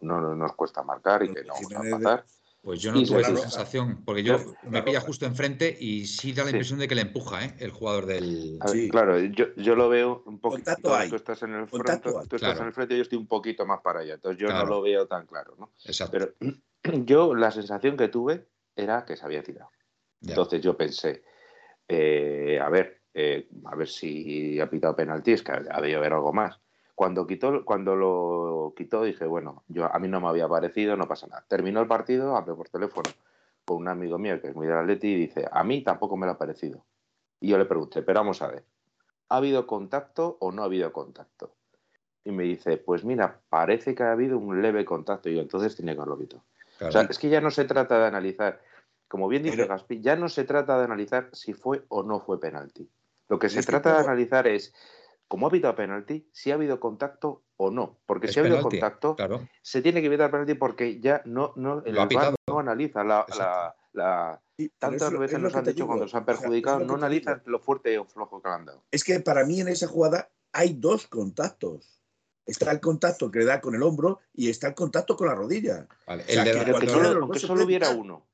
no, nos cuesta marcar y que no vamos a matar. Pues yo no tuve esa sensación, porque yo me pilla justo enfrente y sí da la impresión de que le empuja ¿eh? el jugador del. Claro, yo, lo veo un poquito. Tú estás en el frente, tú estás en el frente y yo estoy un poquito más para allá, entonces yo no lo veo tan claro, ¿no? Exacto. Pero yo la sensación que tuve era que se había tirado. Entonces yo pensé, eh, a ver, eh, a ver si ha pitado penalti, es que había haber algo más. Cuando, quitó, cuando lo quitó dije, bueno, yo, a mí no me había parecido, no pasa nada. Terminó el partido, hablé por teléfono con un amigo mío que es muy del Atleti y dice, a mí tampoco me lo ha parecido. Y yo le pregunté, pero vamos a ver, ¿ha habido contacto o no ha habido contacto? Y me dice, pues mira, parece que ha habido un leve contacto y yo entonces tiene que haberlo quitado. O sea, es que ya no se trata de analizar, como bien dice Gaspi, ya no se trata de analizar si fue o no fue penalti. Lo que se trata de analizar es como ha habido penalti, si ha habido contacto o no. Porque si ha habido contacto, se tiene que evitar penalti porque ya no, no, el VAR no analiza la, la, tantas veces nos han dicho cuando se han perjudicado, no analizan lo fuerte o flojo que han dado. Es que para mí en esa jugada hay dos contactos. Está el contacto que le da con el hombro y está el contacto con la rodilla. aunque, solo, hubiera uno.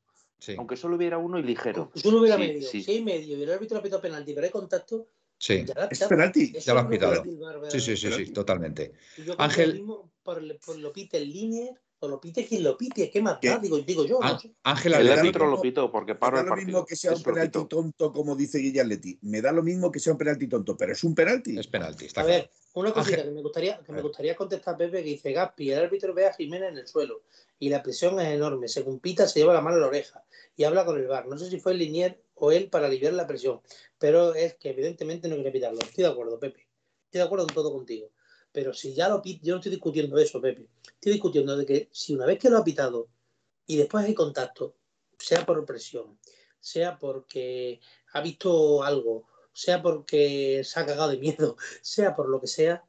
Aunque solo hubiera uno y ligero. Solo hubiera medio. Si hay medio y el árbitro ha pitado penalti, pero hay contacto, Sí. es penalti. Ya lo has pitado. Sí, sí, sí, sí, totalmente. Ángel. Por, lo pite el línea o lo pite quien lo pite, ¿qué más Digo, digo yo. Ángel, el árbitro lo pitó porque para me da lo mismo que sea un penalti tonto, como dice Guillaletti. Me da lo mismo que sea un penalti tonto, pero es un penalti. Es penalti, está A ver, una cosita que me gustaría, que me gustaría contestar Pepe, que dice Gaspi, el árbitro ve a Jiménez en el suelo y la presión es enorme. Según pita, se lleva la mano a la oreja y habla con el bar. No sé si fue el Linier o él para aliviar la presión. Pero es que evidentemente no quiere pitarlo. Estoy de acuerdo, Pepe. Estoy de acuerdo en todo contigo. Pero si ya lo pita, yo no estoy discutiendo eso, Pepe. Estoy discutiendo de que si una vez que lo ha pitado y después hay contacto, sea por presión, sea porque ha visto algo, sea porque se ha cagado de miedo, sea por lo que sea,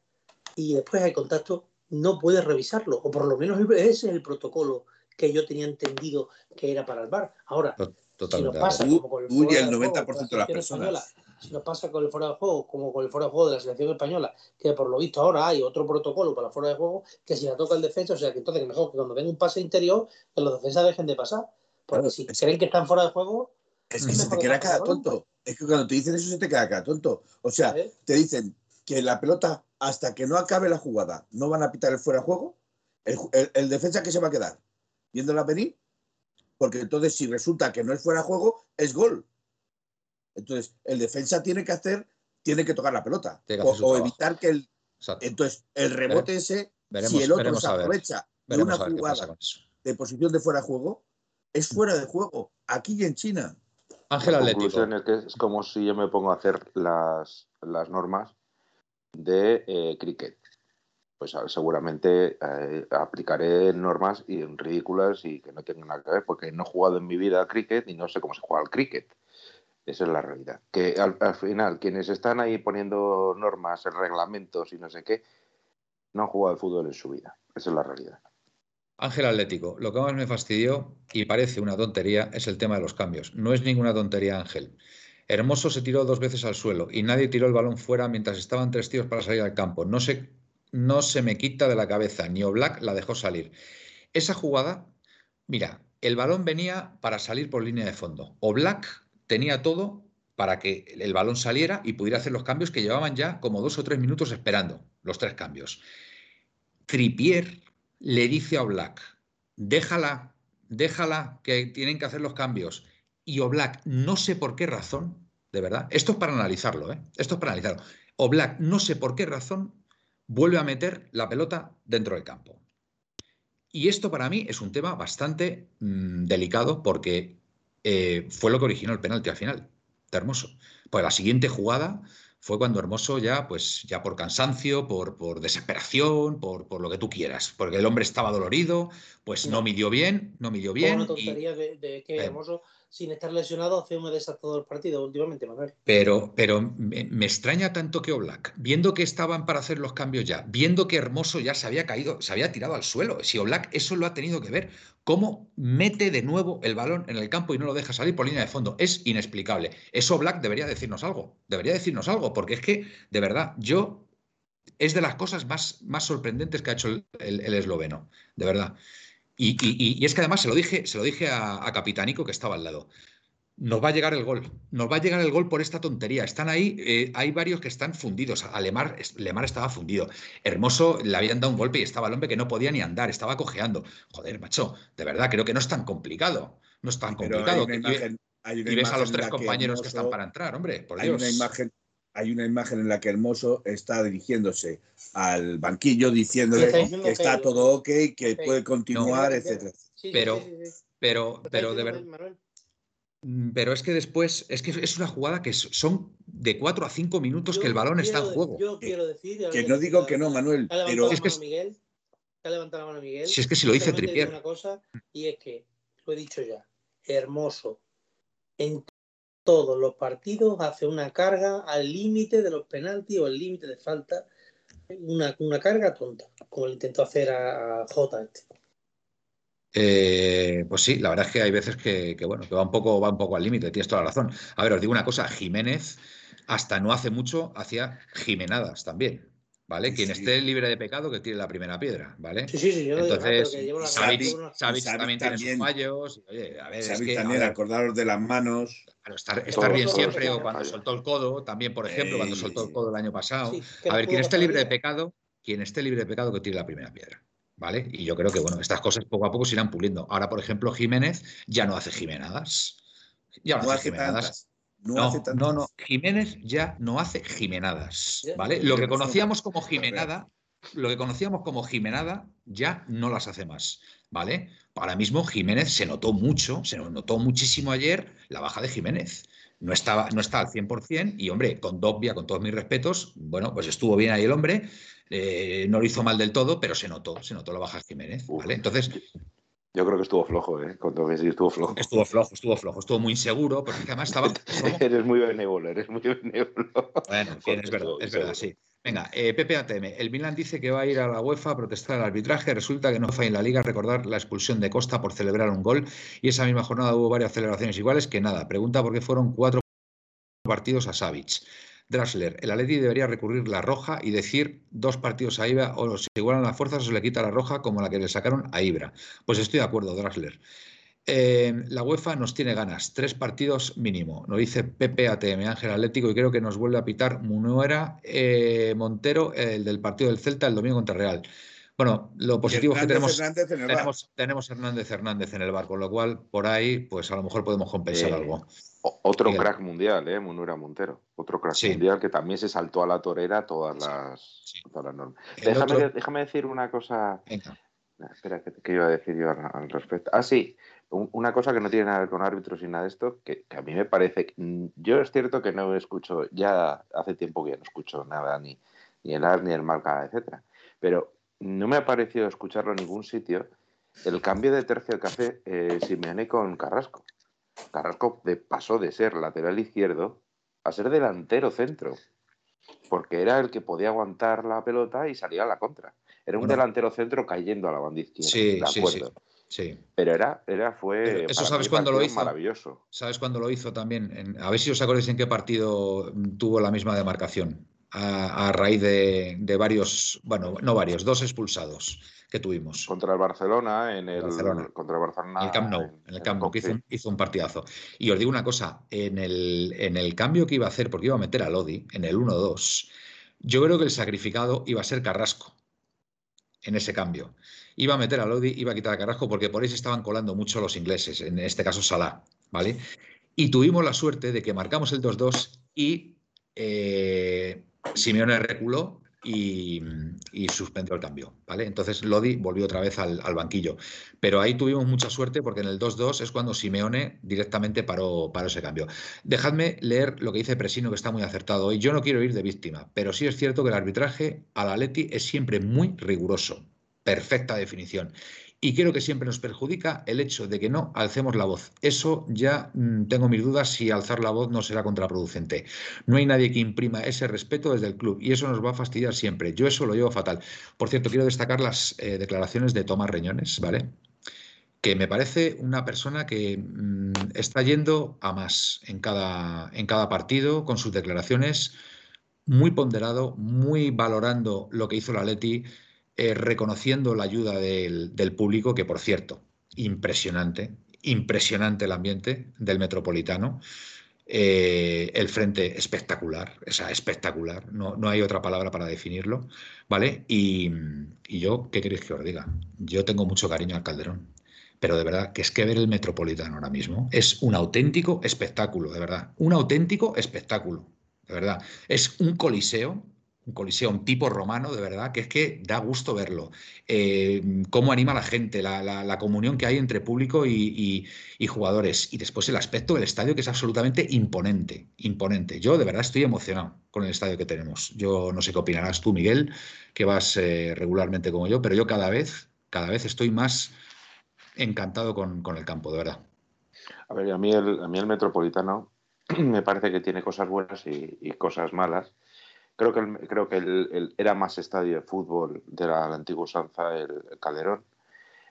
y después hay contacto, no puedes revisarlo. O por lo menos ese es el protocolo que yo tenía entendido que era para el bar. Ahora. Si nos pasa como con el, el 90% de, las personas. si nos pasa con el fuera de juego, como con el fuera de juego de la selección española, que por lo visto ahora hay otro protocolo para el fuera de juego, que si la toca el defensa, o sea que entonces mejor que cuando venga un pase interior, que los defensas dejen de pasar. Porque si creen que están fuera de juego, Es que se te queda cada tonto. Es que cuando te dicen eso se te queda cada tonto. O sea, te dicen que la pelota, hasta que no acabe la jugada, no van a pitar el fuera de juego. El, defensa que se va a quedar viéndola venir, porque entonces si resulta que no es fuera de juego, es gol. Entonces, el defensa tiene que hacer, tiene que tocar la pelota o, evitar que el. Entonces, el rebote ese, si el otro se aprovecha de una jugada de posición de fuera de juego, es fuera de juego, aquí y en China. Ángel Atlético. es que es como si yo me pongo a hacer las, las normas de eh, cricket. Pues seguramente eh, aplicaré normas ridículas y que no tengan nada que ver, porque no he jugado en mi vida a cricket y no sé cómo se juega al cricket. Esa es la realidad. Que al, al, final, quienes están ahí poniendo normas, reglamentos y no sé qué, no han jugado al fútbol en su vida. Esa es la realidad. Ángel Atlético, lo que más me fastidió y parece una tontería es el tema de los cambios. No es ninguna tontería, Ángel. Hermoso se tiró dos veces al suelo y nadie tiró el balón fuera mientras estaban tres tíos para salir al campo. No se, no se me quita de la cabeza, ni Oblak la dejó salir. Esa jugada, mira, el balón venía para salir por línea de fondo. Oblak tenía todo para que el balón saliera y pudiera hacer los cambios que llevaban ya como dos o tres minutos esperando, los tres cambios. Tripier le dice a Oblak, déjala, déjala, que tienen que hacer los cambios. Y Oblak, no sé por qué razón, de verdad, esto es para analizarlo, ¿eh? esto es para analizarlo. Oblak, no sé por qué razón, vuelve a meter la pelota dentro del campo. Y esto para mí es un tema bastante mm, delicado porque eh, fue lo que originó el penalti al final, de Hermoso. Pues la siguiente jugada fue cuando Hermoso ya, pues ya por cansancio, por, por desesperación, por, por, lo que tú quieras, porque el hombre estaba dolorido, pues no, midió bien, no midió bien. Una tontería de, que Hermoso sin estar lesionado hace un desastre todo el partido últimamente, Manuel. Pero, pero me, extraña tanto que Oblak, viendo que estaban para hacer los cambios ya, viendo que Hermoso ya se había caído, se había tirado al suelo, si Oblak eso lo ha tenido que ver, cómo mete de nuevo el balón en el campo y no lo deja salir por línea de fondo, es inexplicable. Eso Black debería decirnos algo, debería decirnos algo, porque es que, de verdad, yo es de las cosas más, más sorprendentes que ha hecho el, esloveno, de verdad. Y, es que además se lo dije, se lo dije a, a Capitánico que estaba al lado nos va a llegar el gol. Nos va a llegar el gol por esta tontería. Están ahí, eh, hay varios que están fundidos. A Lemar, estaba fundido. Hermoso le habían dado un golpe y estaba el hombre que no podía ni andar, estaba cojeando. Joder, macho, de verdad, creo que no es tan complicado. No es tan complicado. y ves a los tres compañeros que están para entrar, hombre. Por hay una imagen. Hay una imagen en la que Hermoso está dirigiéndose al banquillo diciéndole que está todo ok, que puede continuar, etcétera. pero, pero, pero de verdad Mm, pero es que después, es que es una jugada que son de 4 a 5 minutos que el balón está en juego. Yo quiero decir. Que no digo que no, Manuel. Pero es que. Miguel, levantado la mano Miguel. Si es que si lo dice Tripier. Una cosa, y es que, lo he dicho ya, hermoso. En todos los partidos hace una carga al límite de los penaltis o al límite de falta. Una, una carga tonta, como le intentó hacer a, a J. Este. Eh, pues sí, la verdad es que hay veces que, bueno, que va un poco, va un poco al límite, tienes toda la razón. A ver, os digo una cosa, Jiménez hasta no hace mucho hacía jimenadas también. ¿Vale? Quien esté libre de pecado que tire la primera piedra, ¿vale? Sí, sí, sí. Yo Entonces, Savic, también, tiene sus fallos. Oye, a ver, es que, también, acordaros de las manos. estar, bien siempre, o cuando soltó el codo, también, por ejemplo, cuando soltó el codo el año pasado. a ver, quien esté libre de pecado, quien esté libre de pecado que tire la primera piedra. ¿Vale? Y yo creo que, bueno, estas cosas poco a poco se irán puliendo. Ahora, por ejemplo, Jiménez ya no hace Jimenadas. Ya no, hace Jimenadas. No, no, no, Jiménez ya no hace Jimenadas, ¿vale? Lo que conocíamos como Jimenada, lo que conocíamos como Jimenada ya no las hace más, ¿vale? Ahora mismo Jiménez se notó mucho, se notó muchísimo ayer la baja de Jiménez. No estaba, no está al 100% y, hombre, con Dobbia, con todos mis respetos, bueno, pues estuvo bien ahí el hombre, eh, no lo hizo mal del todo, pero se notó, se notó la baja Jiménez. ¿vale? Entonces. Yo creo que estuvo flojo, ¿eh? Cuando estuvo flojo. Estuvo flojo, estuvo flojo, estuvo muy inseguro, porque además estaba. eres muy benévolo, eres muy benévolo. Bueno, es verdad, es verdad, sí. Venga, eh, PPATM. El Milan dice que va a ir a la UEFA a protestar el arbitraje. Resulta que no fue en la liga recordar la expulsión de Costa por celebrar un gol. Y esa misma jornada hubo varias celebraciones iguales que nada. Pregunta por qué fueron cuatro partidos a Savic. Drasler, el Atleti debería recurrir la roja y decir dos partidos a Ibra o se igualan las fuerzas o se le quita la roja como la que le sacaron a Ibra. Pues estoy de acuerdo, Drasler. Eh, la UEFA nos tiene ganas, tres partidos mínimo. Nos dice Pepe ATM, Ángel Atlético, y creo que nos vuelve a pitar Munuera eh, Montero, el del partido del Celta, el domingo contra Real. Bueno, lo positivo es que tenemos tenemos, tenemos, Hernández Hernández en el bar, con lo cual por ahí, pues a lo mejor podemos compensar algo. Otro crack mundial, ¿eh? Munuera Montero. Otro crack mundial que también se saltó a la torera todas las, normas. Déjame, decir una cosa. Espera, ¿qué, iba a decir yo al, respecto? Ah, sí, una cosa que no tiene nada que ver con árbitros y nada de esto, que, a mí me parece. Mm, yo es cierto que no escucho, ya hace tiempo que ya no escucho nada, ni, ni el AR, ni el Marca, etcétera. Pero no me ha parecido escucharlo en ningún sitio el cambio de tercio de café eh, Simeone con Carrasco. Carrasco pasó de ser lateral izquierdo a ser delantero centro, porque era el que podía aguantar la pelota y salir a la contra. Era un delantero centro cayendo a la banda izquierda. Sí, de acuerdo. Sí, Pero era, era fue. Eso sabes cuándo lo hizo. Maravilloso. ¿Sabes cuándo lo hizo también? a ver si os acordáis en qué partido tuvo la misma demarcación. A, raíz de, varios, bueno, no varios, dos expulsados que tuvimos. Contra el Barcelona, en el, contra el Barcelona. El Camp Nou, en, el Camp Nou, que hizo un, partidazo. Y os digo una cosa, en el, en el cambio que iba a hacer, porque iba a meter a Lodi en el 1-2, yo creo que el sacrificado iba a ser Carrasco en ese cambio. Iba a meter a Lodi, iba a quitar a Carrasco, porque por ahí se estaban colando mucho los ingleses, en este caso Salah, ¿vale? Y tuvimos la suerte de que marcamos el 2-2 y eh, Simeone reculó y, suspendió el cambio, ¿vale? Entonces Lodi volvió otra vez al, banquillo. Pero ahí tuvimos mucha suerte porque en el 2-2 es cuando Simeone directamente paró, ese cambio. Dejadme leer lo que dice Presino, que está muy acertado. Y yo no quiero ir de víctima, pero sí es cierto que el arbitraje al Atleti es siempre muy riguroso. Perfecta definición. Y creo que siempre nos perjudica el hecho de que no alcemos la voz. Eso ya mm, tengo mis dudas si alzar la voz no será contraproducente. No hay nadie que imprima ese respeto desde el club y eso nos va a fastidiar siempre. Yo eso lo llevo fatal. Por cierto, quiero destacar las eh, declaraciones de Tomás Reñones, ¿vale? que me parece una persona que mm, está yendo a más en cada, en cada partido con sus declaraciones, muy ponderado, muy valorando lo que hizo la Leti, eh, reconociendo la ayuda del, público, que por cierto, impresionante, impresionante el ambiente del Metropolitano. Eh, el frente espectacular, o sea, espectacular, no, no, hay otra palabra para definirlo, ¿vale? Y, y, yo, ¿qué queréis que os diga? Yo tengo mucho cariño al Calderón, pero de verdad que es que ver el Metropolitano ahora mismo es un auténtico espectáculo, de verdad, un auténtico espectáculo, de verdad. Es un coliseo un coliseo, un tipo romano, de verdad, que es que da gusto verlo. Eh, cómo anima a la gente, la, comunión que hay entre público y, jugadores. Y después el aspecto del estadio, que es absolutamente imponente, imponente. Yo de verdad estoy emocionado con el estadio que tenemos. Yo no sé qué opinarás tú, Miguel, que vas eh, regularmente como yo, pero yo cada vez, cada vez estoy más encantado con, el campo, de verdad. A ver, a mí el, a mí el Metropolitano me parece que tiene cosas buenas y cosas malas Creo que, el, creo que el, era más estadio de fútbol de la, antigua usanza el, Calderón.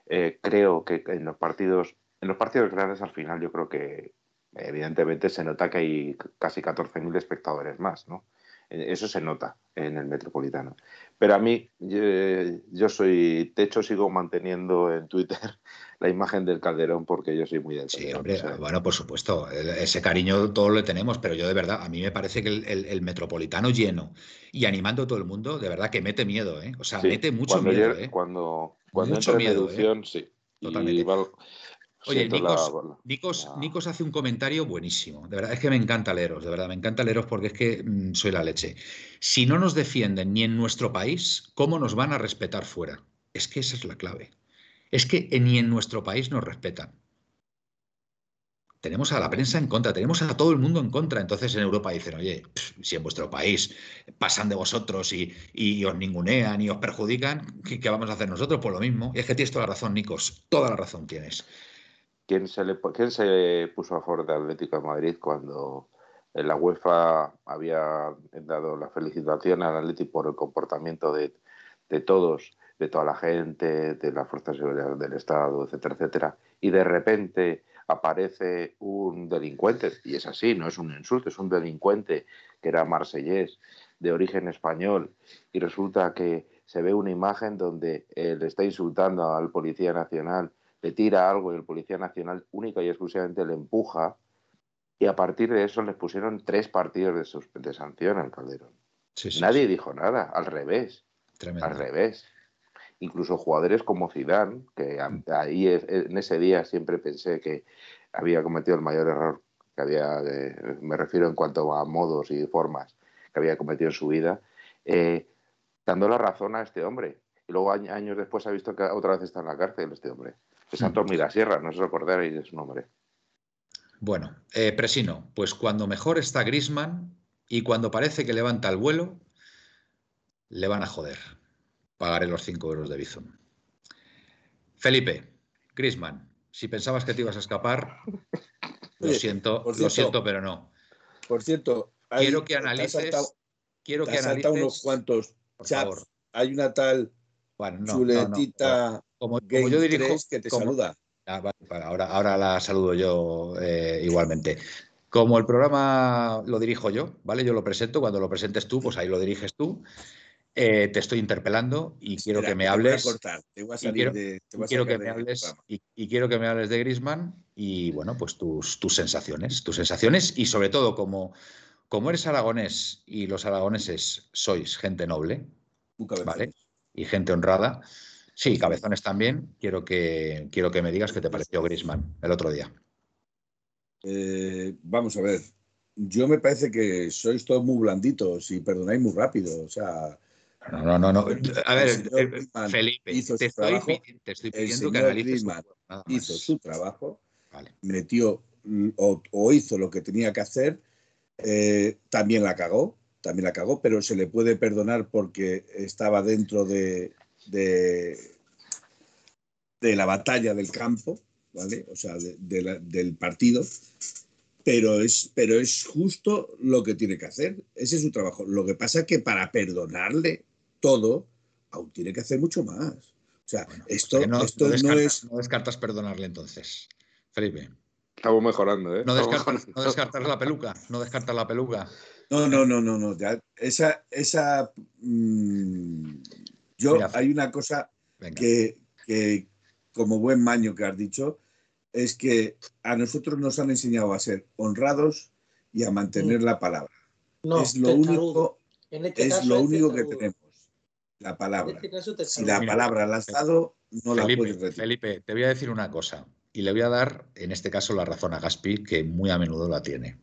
Eh, creo que en los partidos en los partidos grandes al final yo creo que evidentemente se nota que hay casi 14.000 espectadores más, ¿no? Eh, eso se nota en el Metropolitano. Pero a mí, yo, soy, de hecho sigo manteniendo en Twitter la imagen del Calderón porque yo soy muy del Sí, hombre, bueno, por supuesto, ese cariño todos lo tenemos, pero yo de verdad, a mí me parece que el, Metropolitano lleno y animando a todo el mundo, de verdad que mete miedo, ¿eh? O sea, mete mucho miedo, ¿eh? Cuando, cuando mucho miedo, ¿eh? sí. Totalmente. Oye, Nikos, hace un comentario buenísimo. De verdad, es que me encanta leeros, de verdad, me encanta leeros porque es que mm, soy la leche. Si no nos defienden ni en nuestro país, ¿cómo nos van a respetar fuera? Es que esa es la clave. Es que ni en nuestro país nos respetan. Tenemos a la prensa en contra, tenemos a todo el mundo en contra. Entonces en Europa dicen, oye, si en vuestro país pasan de vosotros y, os ningunean y os perjudican, ¿qué, ¿qué, vamos a hacer nosotros? Por lo mismo. Y es que tienes toda la razón, Nikos, toda la razón tienes. ¿Quién se, le, ¿Quién se puso a favor de Atlético de Madrid cuando la UEFA había dado la felicitación al Atlético por el comportamiento de, todos, de toda la gente, de las fuerzas del Estado, etcétera, etcétera? Y de repente aparece un delincuente, y es así, no es un insulto, es un delincuente que era marsellés, de origen español, y resulta que se ve una imagen donde él está insultando al Policía Nacional le tira algo y el Policía Nacional única y exclusivamente le empuja y a partir de eso les pusieron tres partidos de, de sanción al Calderón. Nadie dijo nada, al revés. Al revés. Incluso jugadores como Zidane, que ahí en ese día siempre pensé que había cometido el mayor error que había, me refiero en cuanto a modos y formas que había cometido en su vida, eh, dando la razón a este hombre. Y luego años después ha visto que otra vez está en la cárcel este hombre. Es Santos Mirasierra, no se recordaréis de su nombre. Bueno, eh, Presino, pues cuando mejor está Grisman y cuando parece que levanta el vuelo, le van a joder. Pagaré los 5 euros de Bizum. Felipe, Grisman, si pensabas que te ibas a escapar, lo siento, lo siento, pero no. Por cierto, quiero que analices. quiero que analices. unos cuantos chats. Hay una tal bueno, chuletita como, yo dirijo, que te saluda. Ah, ahora, ahora la saludo yo eh, igualmente. Como el programa lo dirijo yo, ¿vale? Yo lo presento, cuando lo presentes tú, pues ahí lo diriges tú. Eh, te estoy interpelando y quiero que me hables. quiero, que me hables y, quiero que me hables de Grisman y bueno, pues tus, tus sensaciones, tus sensaciones y sobre todo como, como eres aragonés y los aragoneses sois gente noble, ¿vale? Y gente honrada. Sí, cabezones también. Quiero que, quiero que me digas qué te pareció Grisman el otro día. Eh, vamos a ver. Yo me parece que sois todos muy blanditos y perdonáis muy rápido. O sea. No, no, no. A ver, eh, Felipe, te estoy, pidiendo que analices. hizo su trabajo, metió o, hizo lo que tenía que hacer. Eh, también la cagó, también la cagó, pero se le puede perdonar porque estaba dentro de, de, la batalla del campo, ¿vale? O sea, del partido, pero es, pero es justo lo que tiene que hacer. Ese es su trabajo. Lo que pasa es que para perdonarle todo, aún tiene que hacer mucho más. O sea, esto, no, esto no, es. No descartas perdonarle entonces, Felipe. Estamos mejorando, ¿eh? No, descartas, la peluca, no descartas la peluca. No, no, no, no, no. esa, esa mm, yo, hay una cosa que, como buen maño que has dicho, es que a nosotros nos han enseñado a ser honrados y a mantener mm. la palabra. es lo único, este es lo único que tenemos. La palabra. Este si la palabra la has dado, no la puedes retirar. Felipe, te voy a decir una cosa. Y le voy a dar, en este caso, la razón a Gaspi, que muy a menudo la tiene.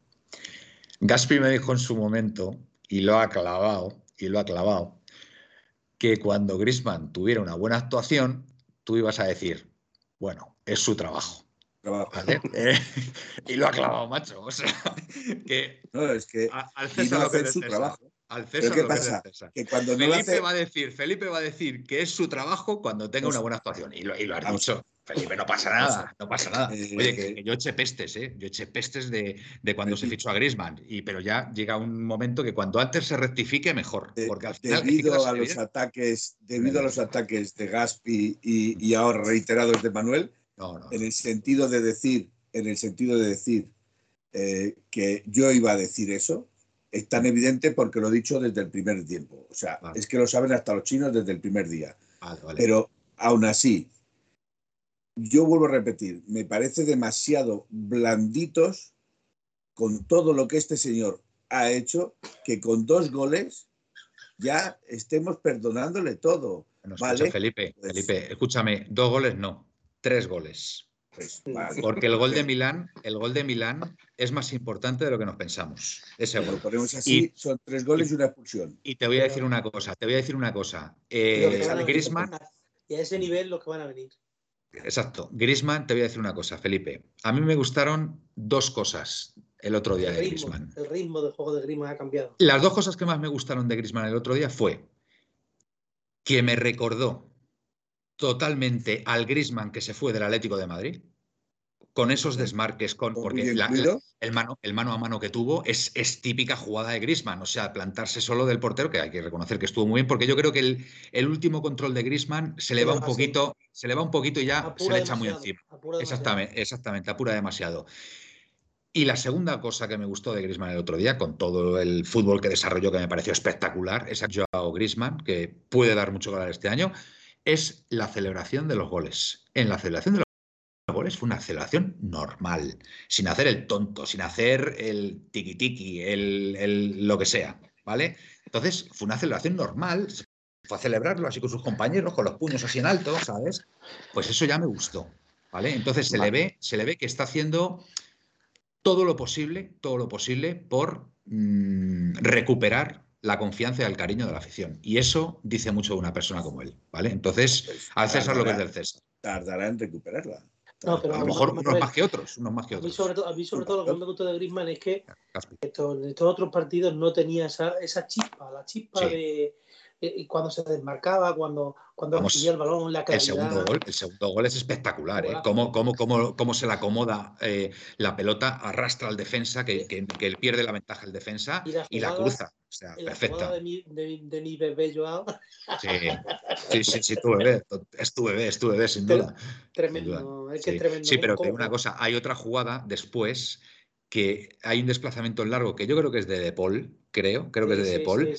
Gaspi me dijo en su momento, y lo ha clavado, y lo ha clavado, que cuando Grisman tuviera una buena actuación, tú ibas a decir, bueno, es su trabajo. Eh, y lo ha clavado, macho. O sea, que, no, es que al César lo su trabajo. Al César ¿Qué pasa? Que cuando Felipe, va a decir, Felipe va a decir que es su trabajo cuando tenga una buena actuación. Y lo, y lo has dicho. Felipe, no pasa nada, no pasa nada. Eh, Oye, que, yo eché pestes, ¿eh? Yo eché pestes de, de cuando se fichó a Grisman, y, pero ya llega un momento que cuanto antes se rectifique, mejor. Porque al final, debido a los ataques, debido a los ataques de Gaspi y, y ahora reiterados de Manuel, en el sentido de decir, en el sentido de decir eh, que yo iba a decir eso, es tan evidente porque lo he dicho desde el primer tiempo. O sea, es que lo saben hasta los chinos desde el primer día. Pero aún así, yo vuelvo a repetir, me parece demasiado blanditos con todo lo que este señor ha hecho, que con dos goles ya estemos perdonándole todo. ¿vale? Felipe, pues Felipe, escúchame, dos goles no, tres goles. Pues, Porque el gol de Milán, el gol de Milán es más importante de lo que nos pensamos. Ese gol. Lo ponemos así, son tres goles y una expulsión. Y te voy a decir una cosa, te voy a decir una cosa. Eh, Griezmann, y a ese nivel los que van a venir. Exacto. Grisman, te voy a decir una cosa, Felipe. A mí me gustaron dos cosas el otro día de Grisman. El ritmo del juego de Grisman ha cambiado. Las dos cosas que más me gustaron de Grisman el otro día fue que me recordó totalmente al Grisman que se fue del Atlético de Madrid con esos desmarques, con, porque el, mano, el mano a mano que tuvo es, es típica jugada de Grisman, o sea, plantarse solo del portero, que hay que reconocer que estuvo muy bien, porque yo creo que el, el último control de Grisman se le va un poquito, se le va un poquito y ya se le echa muy encima. Exactamente, exactamente, apura demasiado. Y la segunda cosa que me gustó de Grisman el otro día, con todo el fútbol que desarrolló, que me pareció espectacular, es a Joao Grisman, que puede dar mucho ganar este año, es la celebración de los goles. En la celebración de los goles fue una aceleración normal, sin hacer el tonto, sin hacer el tiki-tiki, el, lo que sea, ¿vale? Entonces, fue una aceleración normal, fue a celebrarlo así con sus compañeros, con los puños así en alto, ¿sabes? Pues eso ya me gustó, ¿vale? Entonces se le ve, se le ve que está haciendo todo lo posible, todo lo posible por mm, recuperar la confianza y el cariño de la afición. Y eso dice mucho de una persona como él, ¿vale? Entonces, pues al César lo que es del César. Tardará en recuperarla. A lo mejor unos más que otros, unos más que otros. A mí sobre todo, a mí sobre todo lo que me gustó de Griezmann es que en estos otros partidos no tenía esa, esa chispa, la chispa de y cuando se desmarcaba, cuando, cuando recibía el balón, la calidad. El segundo gol, el segundo gol es espectacular, ¿eh? Cómo, cómo, cómo, cómo, se le acomoda eh, la pelota, arrastra al defensa, que, que, que, pierde la ventaja el defensa y la, cruza. O sea, perfecta. De mi, de, de mi bebé Joao. Sí, sí, sí, sí, tu bebé, es tu bebé, es tu bebé, sin duda. Tremendo, es que sí. tremendo. Sí, pero te digo una cosa, hay otra jugada después que hay un desplazamiento en largo que yo creo que es de De Paul, creo, creo que es de De Paul,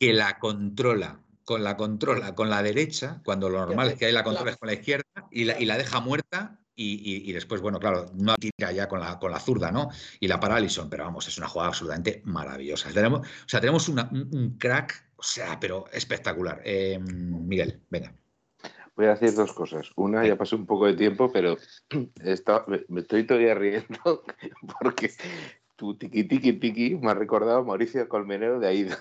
que la controla, con la controla con la derecha, cuando lo normal es que hay la controla con la izquierda y la, y la deja muerta y, y, después, bueno, claro, no tira ya con la, con la zurda, ¿no? Y la para Allison, pero vamos, es una jugada absolutamente maravillosa. Tenemos, o sea, tenemos una, un, crack, o sea, pero espectacular. Eh, Miguel, venga. Voy a decir dos cosas. Una, ya pasó un poco de tiempo, pero está, me estoy todavía riendo porque tu tiki tiki tiki me ha recordado a Mauricio Colmenero de Aida.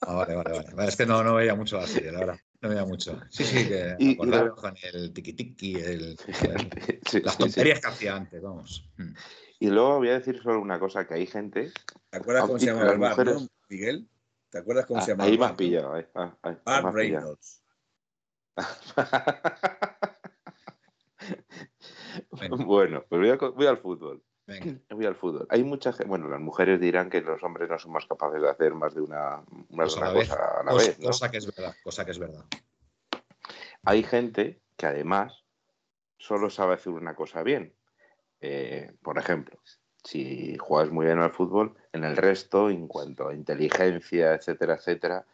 Ah, vale, vale, vale. Es que no, no veía mucho así, la verdad. No veía mucho. Sí, sí, que y, con el tiki tiki, el, las tonterías que hacía antes, vamos. Mm. Y luego voy a decir solo una cosa, que hay gente... ¿Te acuerdas cómo se llama el bar, ¿no, Miguel? ¿Te acuerdas cómo ah, se llama? Ahí has pillado. Ahí, ah, ahí, Art Reynolds. bueno, pues voy, a, voy, al fútbol. Venga. Voy al fútbol. Hay mucha gente, bueno, las mujeres dirán que los hombres no son más capaces de hacer más de una, más cosa, de una cosa a la cosa, vez. ¿no? Cosa que es verdad, cosa que es verdad. Hay gente que además solo sabe hacer una cosa bien. Eh, por ejemplo, si juegas muy bien al fútbol, en el resto, en cuanto a inteligencia, etcétera, etcétera,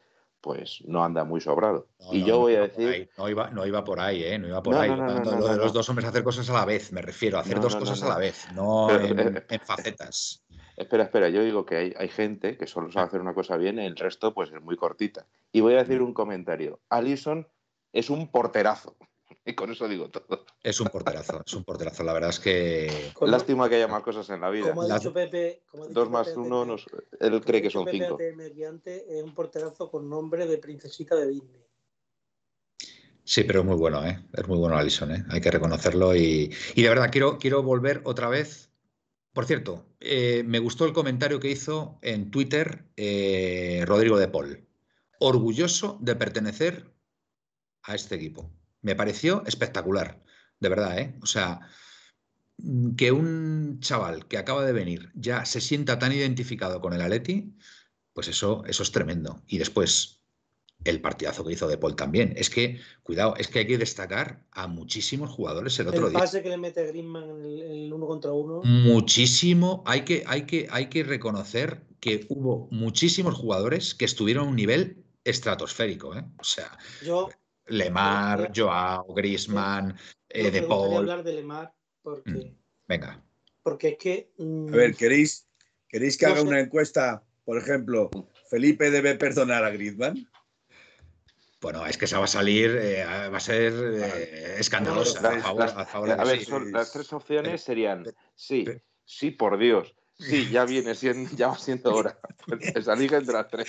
pues no anda muy sobrado. No, y no, yo no voy a decir... No iba, no iba por ahí, ¿eh? No iba por ahí. lo de los dos hombres hacer cosas a la vez, me refiero, a hacer dos cosas a la vez, no en, eh, en, facetas. Espera, espera, yo digo que hay, hay, gente que solo sabe hacer una cosa bien y el resto pues es muy cortita. Y voy a decir un comentario. Alison es un porterazo. Y con eso digo todo. Es un porterazo, es un porterazo. La verdad es que. Lástima que haya más cosas en la vida. Como ha dicho Pepe. Como ha dicho Dos más Pepe, uno, nos, él cree que son Pepe cinco. Mediante es un porterazo con nombre de princesita de Disney. Sí, pero es muy bueno, ¿eh? Es muy bueno Alison, ¿eh? Hay que reconocerlo. Y, y de verdad, quiero, quiero volver otra vez. Por cierto, eh, me gustó el comentario que hizo en Twitter eh, Rodrigo de Paul. Orgulloso de pertenecer a este equipo. Me pareció espectacular, de verdad, ¿eh? O sea, que un chaval que acaba de venir ya se sienta tan identificado con el Atleti, pues eso, eso es tremendo. Y después, el partidazo que hizo De Paul también. Es que, cuidado, es que hay que destacar a muchísimos jugadores el otro el día. El pase que le mete Griezmann en el, el, uno contra uno. Muchísimo. Hay que, hay, que, hay que reconocer que hubo muchísimos jugadores que estuvieron a un nivel estratosférico. ¿eh? O sea, yo, Lemar, Joao, Griezmann, eh, De Paul. hablar de Lemar porque. Mm, venga. Porque es que. Mm, a ver, ¿queréis, ¿queréis que no haga sé. una encuesta? Por ejemplo, ¿Felipe debe perdonar a Griezmann? Bueno, es que esa va a salir, eh, va a ser eh, escandalosa. Las, a favor, las, a favor a ver, sí. son, las tres opciones serían sí, sí, por Dios. Sí, ya viene siendo, ya va siendo hora. Esa liga entre las tres.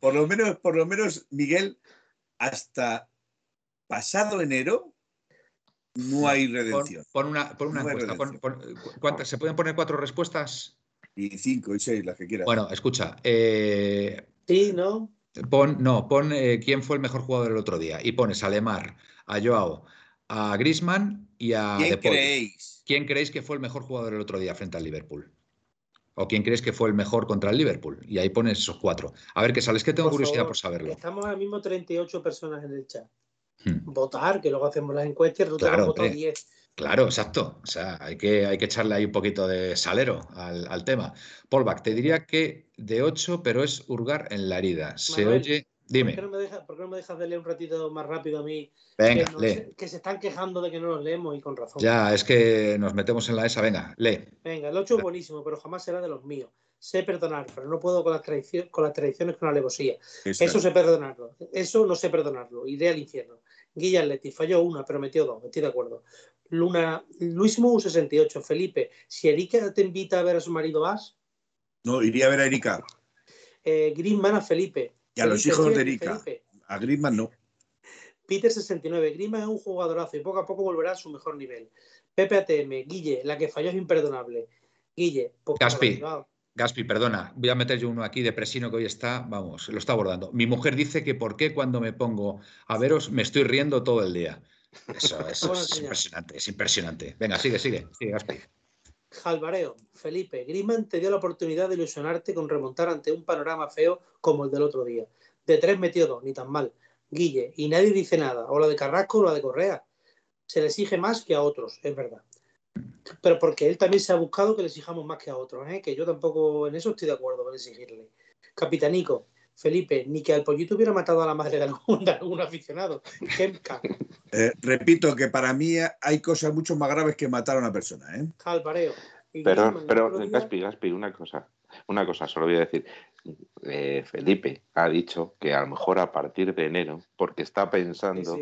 Por lo menos, por lo menos, Miguel, hasta pasado enero no hay redención. Pon, pon una, pon una No encuesta. Pon, pon- ¿cuántas- ¿Se pueden poner cuatro respuestas? Y cinco y seis, las que quieras. Bueno, escucha. eh, Sí, ¿no? pon, no, pon eh, quién fue el mejor jugador el otro día. Y pones a Lemar, a Joao, a Grisman y a ¿Quién creéis? ¿Quién creéis que fue el mejor jugador el otro día frente al Liverpool? ¿O quién creéis que fue el mejor contra el Liverpool? Y ahí pones esos cuatro. A ver qué sale. Es que tengo Por curiosidad favor, por saberlo. Estamos ahora mismo 38 personas en el chat. Hmm. Votar, que luego hacemos las encuestas y resulta Claro, que han votado hombre. 10. Claro, exacto. O sea, hay que, hay que echarle ahí un poquito de salero al, al tema. Polback, te diría que de 8, pero es hurgar en la herida. Se oye Dime. ¿Por qué, no me dejas, ¿Por qué no me dejas de leer un ratito más rápido a mí? Venga, que, lee. que se están quejando de que no los leemos y con razón. Ya, es que nos metemos en la esa. Venga, lee. Venga, el 8 es buenísimo, pero jamás será de los míos. Sé perdonar, pero no puedo con las, tradiciones, con las con la alevosía. Eso sé perdonarlo. Eso no sé perdonarlo. Iré al infierno. Guilla Leti falló una, pero metió dos. Estoy de acuerdo. Luna, Luis Mu 68. Felipe, si Erika te invita a ver a su marido, ¿vas? No, iría a ver a Erika. Eh, a Felipe. Y a los hijos de Erika. A Griezmann no. Peter 69. Griezmann es un jugadorazo y poco a poco volverá a su mejor nivel. Pepe ATM. Guille, la que falló es imperdonable. Guille, poco Gaspi. Gaspi, perdona, voy a meter yo uno aquí de Presino que hoy está, vamos, lo está abordando. Mi mujer dice que por qué cuando me pongo a veros me estoy riendo todo el día. Eso, es impresionante, es impresionante. Venga, sigue, sigue, sigue, Gaspi. Jalvareo, Felipe, Griman te dio la oportunidad de ilusionarte con remontar ante un panorama feo como el del otro día. De tres metió dos, ni tan mal. Guille, y nadie dice nada, o la de Carrasco o la de Correa. Se le exige más que a otros, es verdad pero porque él también se ha buscado que le exijamos más que a otros, ¿eh? que yo tampoco en eso estoy de acuerdo con exigirle. Capitanico, Felipe, ni que al pollito hubiera matado a la madre de algún, aficionado. Eh, repito que para mí hay cosas mucho más graves que matar a una persona. ¿eh? Pero, pero Gaspi, Gaspi, una cosa. Una cosa, solo voy a decir. Eh, Felipe ha dicho que a lo mejor a partir de enero, porque está pensando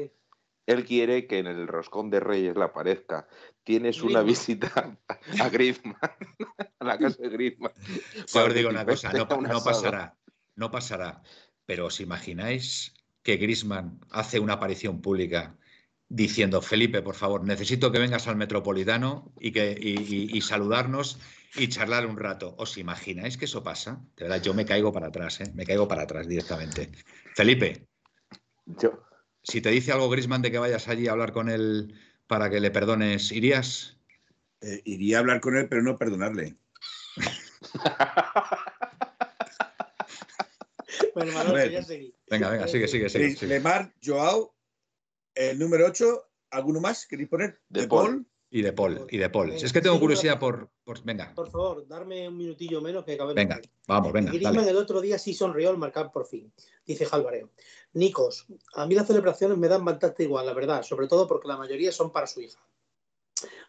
él quiere que en el roscón de Reyes le aparezca. Tienes una visita a Griezmann, a la casa de Griezmann. Os digo una cosa, no, pasará, no pasará. Pero os imagináis que Griezmann hace una aparición pública diciendo, Felipe, por favor, necesito que vengas al Metropolitano y, que, y, saludarnos y charlar un rato. ¿Os imagináis que eso pasa? De verdad, yo me caigo para atrás, ¿eh? me caigo para atrás directamente. Felipe. Yo, si te dice algo Grisman de que vayas allí a hablar con él para que le perdones, ¿irías? Eh, iría a hablar con él, pero no perdonarle. bueno, Venga, venga, sigue, sigue, sigue. Lemar, Joao, el número 8, ¿alguno más queréis poner? De, Paul. Y de Paul, y de Paul. es que tengo curiosidad por, Venga. Por favor, darme un minutillo menos que acabe. Venga, vamos, venga. Griezmann el otro día sí sonrió al marcar por fin, dice Jalvareo. Nicos, a mí las celebraciones me dan bastante igual, la verdad, sobre todo porque la mayoría son para su hija.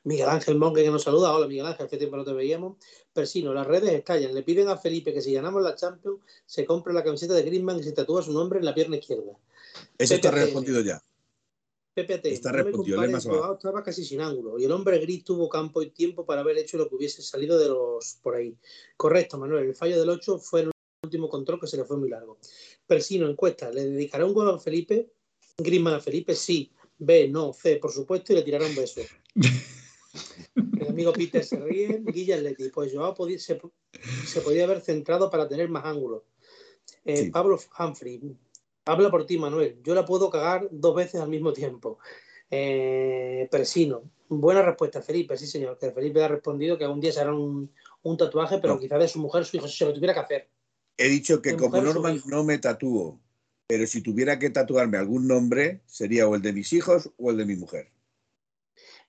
Miguel Ángel Monge que nos saluda. Hola Miguel Ángel, hace tiempo no te veíamos. Persino, las redes estallan. Le piden a Felipe que si ganamos la Champions se compre la camiseta de Griezmann y se tatúa su nombre en la pierna izquierda. Eso está respondido ya. PPT, Está respondido, estaba casi sin ángulo y el hombre gris tuvo campo y tiempo para haber hecho lo que hubiese salido de los por ahí. Correcto, Manuel. El fallo del 8 fue el último control que se le fue muy largo. Persino, encuesta. ¿Le dedicará un gol a Felipe? Griezmann a Felipe, sí. B, no. C, por supuesto, y le tirará un beso. El amigo Peter se ríe. Guilla Leti. Pues Joao se, se, podía haber centrado para tener más ángulo. Eh, Pablo Humphrey. Habla por ti, Manuel. Yo la puedo cagar dos veces al mismo tiempo. Eh, Presino. Buena respuesta, Felipe. Sí, señor. Que Felipe ha respondido que algún día se hará un, tatuaje, pero quizás de su mujer, su hijo, si se lo tuviera que hacer. He dicho que como normal no me tatúo, pero si tuviera que tatuarme algún nombre, sería o el de mis hijos o el de mi mujer.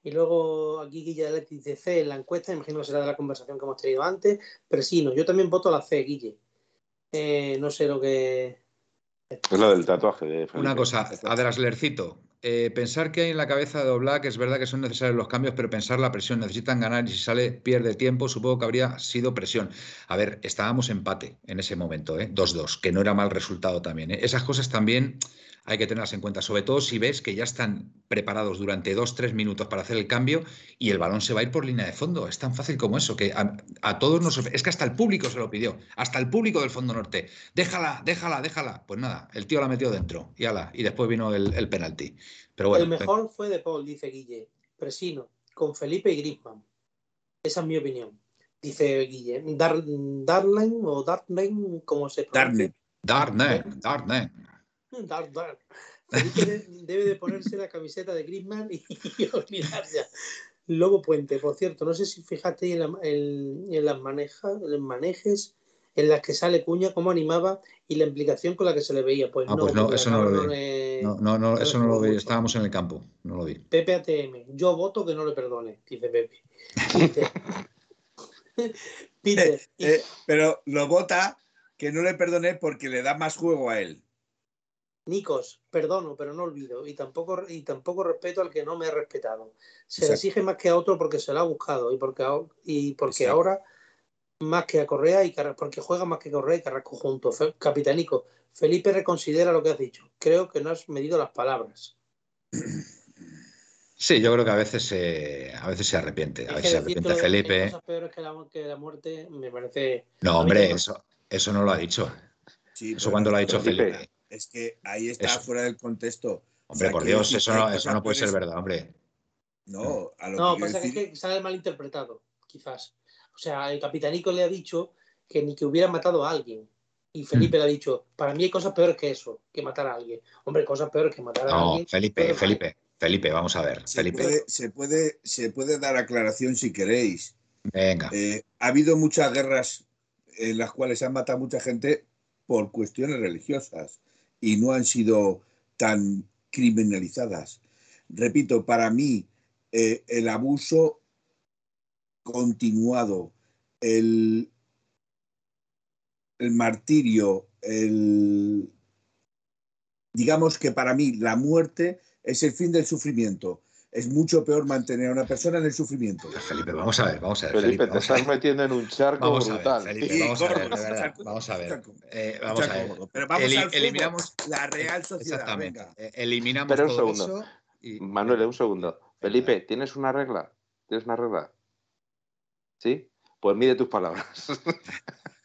Y luego aquí Guille dice C en la encuesta, imagino que será de la conversación que hemos tenido antes. Presino. Yo también voto a la C, Guille. Eh, no sé lo que es lo del tatuaje de Una cosa, Adraslercito. Eh, pensar que hay en la cabeza de Oblak es verdad que son necesarios los cambios, pero pensar la presión, necesitan ganar y si sale pierde tiempo, supongo que habría sido presión. A ver, estábamos empate en ese momento, 2-2, ¿eh? que no era mal resultado también. ¿eh? Esas cosas también hay que tenerlas en cuenta, sobre todo si ves que ya están preparados durante dos, tres minutos para hacer el cambio y el balón se va a ir por línea de fondo. Es tan fácil como eso, que a, todos nos... Es que hasta el público se lo pidió, hasta el público del Fondo Norte. Déjala, déjala, déjala. Pues nada, el tío la metió dentro y ala, y después vino el, penalti. Pero bueno, el mejor fue de Paul, dice Guille. Presino, con Felipe y Griezmann. Esa es mi opinión. Dice Guille. Darling o Darling, ¿cómo se pronuncia? Darling. Darling, Dark, dark. debe de ponerse la camiseta de Griezmann y, olvidarse. Lobo Puente, por cierto, no sé si fijaste en, en, las manejas, en manejes en las que sale Cuña, cómo animaba y la implicación con la que se le veía. Pues, ah, no, pues no, eso no lo vi. No, no, eso no lo vi. Estábamos en el campo, no lo vi. Pepe ATM, yo voto que no le perdone, dice Pepe. Peter, eh, eh, pero lo vota que no le perdone porque le da más juego a él. Nicos, perdono, pero no olvido. Y tampoco, y tampoco respeto al que no me ha respetado. Se le exige más que a otro porque se lo ha buscado y porque, y porque ahora más que a Correa y Carrasco, porque juega más que Correa y Carrasco juntos. Capitanico, Felipe reconsidera lo que has dicho. Creo que no has medido las palabras. Sí, yo creo que a veces se, a veces se arrepiente. A veces se arrepiente Felipe. Cosas peores que la, que la muerte me parece. No, hombre, eso, eso no lo ha dicho. eso cuando lo ha dicho Felipe. Es que ahí está fuera del contexto. Hombre, por Dios, eso no, eso no puede ser verdad, hombre. No, a lo no, pasa que, es sale malinterpretado, quizás. O sea, el capitanico le ha dicho que ni que hubiera matado a alguien. Y Felipe le ha dicho, para mí hay cosas peores que eso, que matar a alguien. Hombre, cosas peores que matar a alguien. No, Felipe, Felipe, Felipe, vamos a ver. Se, Felipe. Puede, se, puede, se puede dar aclaración si queréis. Venga. Eh, ha habido muchas guerras en las cuales se han matado mucha gente por cuestiones religiosas y no han sido tan criminalizadas. Repito, para mí eh, el abuso continuado, el, el martirio, el, digamos que para mí la muerte es el fin del sufrimiento. Es mucho peor mantener a una persona en el sufrimiento. Felipe, vamos a ver, vamos a ver. Felipe, te estás metiendo en un charco brutal. Felipe, vamos, a ver, vamos a ver, eh, vamos a ver. Pero vamos a eliminamos la real sociedad. Exactamente. Venga. Eh, eliminamos Pero un todo segundo. Eso y... Manuel, un segundo. Felipe, ¿tienes una regla? ¿Tienes una regla? ¿Sí? Pues mide tus palabras.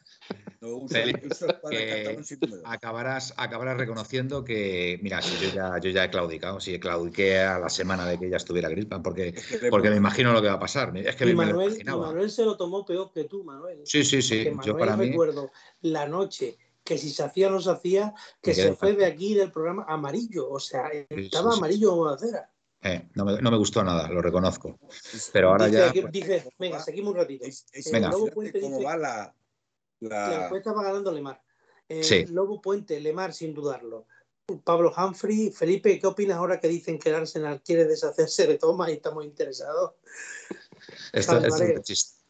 acabarás, acabarás reconociendo que, mira, si yo ya, yo ya he claudicado, si claudiqué a la semana de que ella estuviera Griezmann, porque, porque me imagino lo que va a pasar. Es que Manuel, Manuel se lo tomó peor que tú, Manuel. Sí, sí, sí. yo para mí... recuerdo la noche que si se hacía o no se hacía, que se fue de aquí del programa amarillo, o sea, estaba amarillo como acera. Eh, no, me, no, me, gustó nada, lo reconozco. Pero ahora ya. Pues, venga, seguimos un ratito. venga. ¿Cómo va la, la... encuesta va ganando Lemar. Eh, Lobo Puente, Lemar, sin dudarlo. Pablo Humphrey, Felipe, ¿qué opinas ahora que dicen que el Arsenal quiere deshacerse de Toma y estamos interesados? Esto, es de chiste.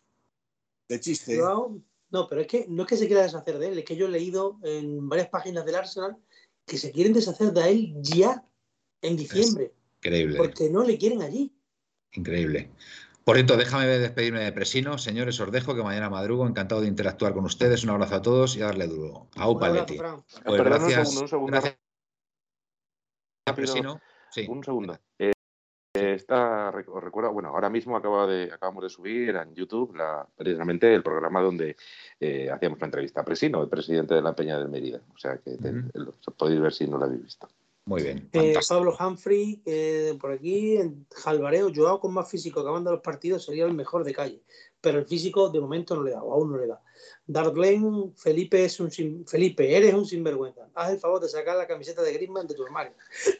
De chiste. No, pero es que no es que se quiera deshacer de él, es que yo he leído en varias páginas del Arsenal que se quieren deshacer de él ya en diciembre. increíble. Porque no le quieren allí. Increíble. Por cierto, déjame despedirme de Presino. Señores, os dejo que mañana madrugo. Encantado de interactuar con ustedes. Un abrazo a todos y a darle duro. A Paletti. Pues gracias. Un segundo, un segundo. Presino. Sí. Un segundo. Eh, está, os recuerdo, bueno, ahora mismo acaba de, acabamos de subir en YouTube la, precisamente el programa donde eh, hacíamos la entrevista a Presino, el presidente de la Peña de Mérida. O sea que lo, podéis ver si no lo habéis visto. Muy bien. Eh, Pablo Humphrey, eh, por aquí, en Jalvareo, Joao con más físico acabando los partidos sería el mejor de calle. Pero el físico de momento no le da, o aún no le da. Dark Glenn, Felipe, es un Felipe, eres un sinvergüenza. Haz el favor de sacar la camiseta de Griezmann de tu armario.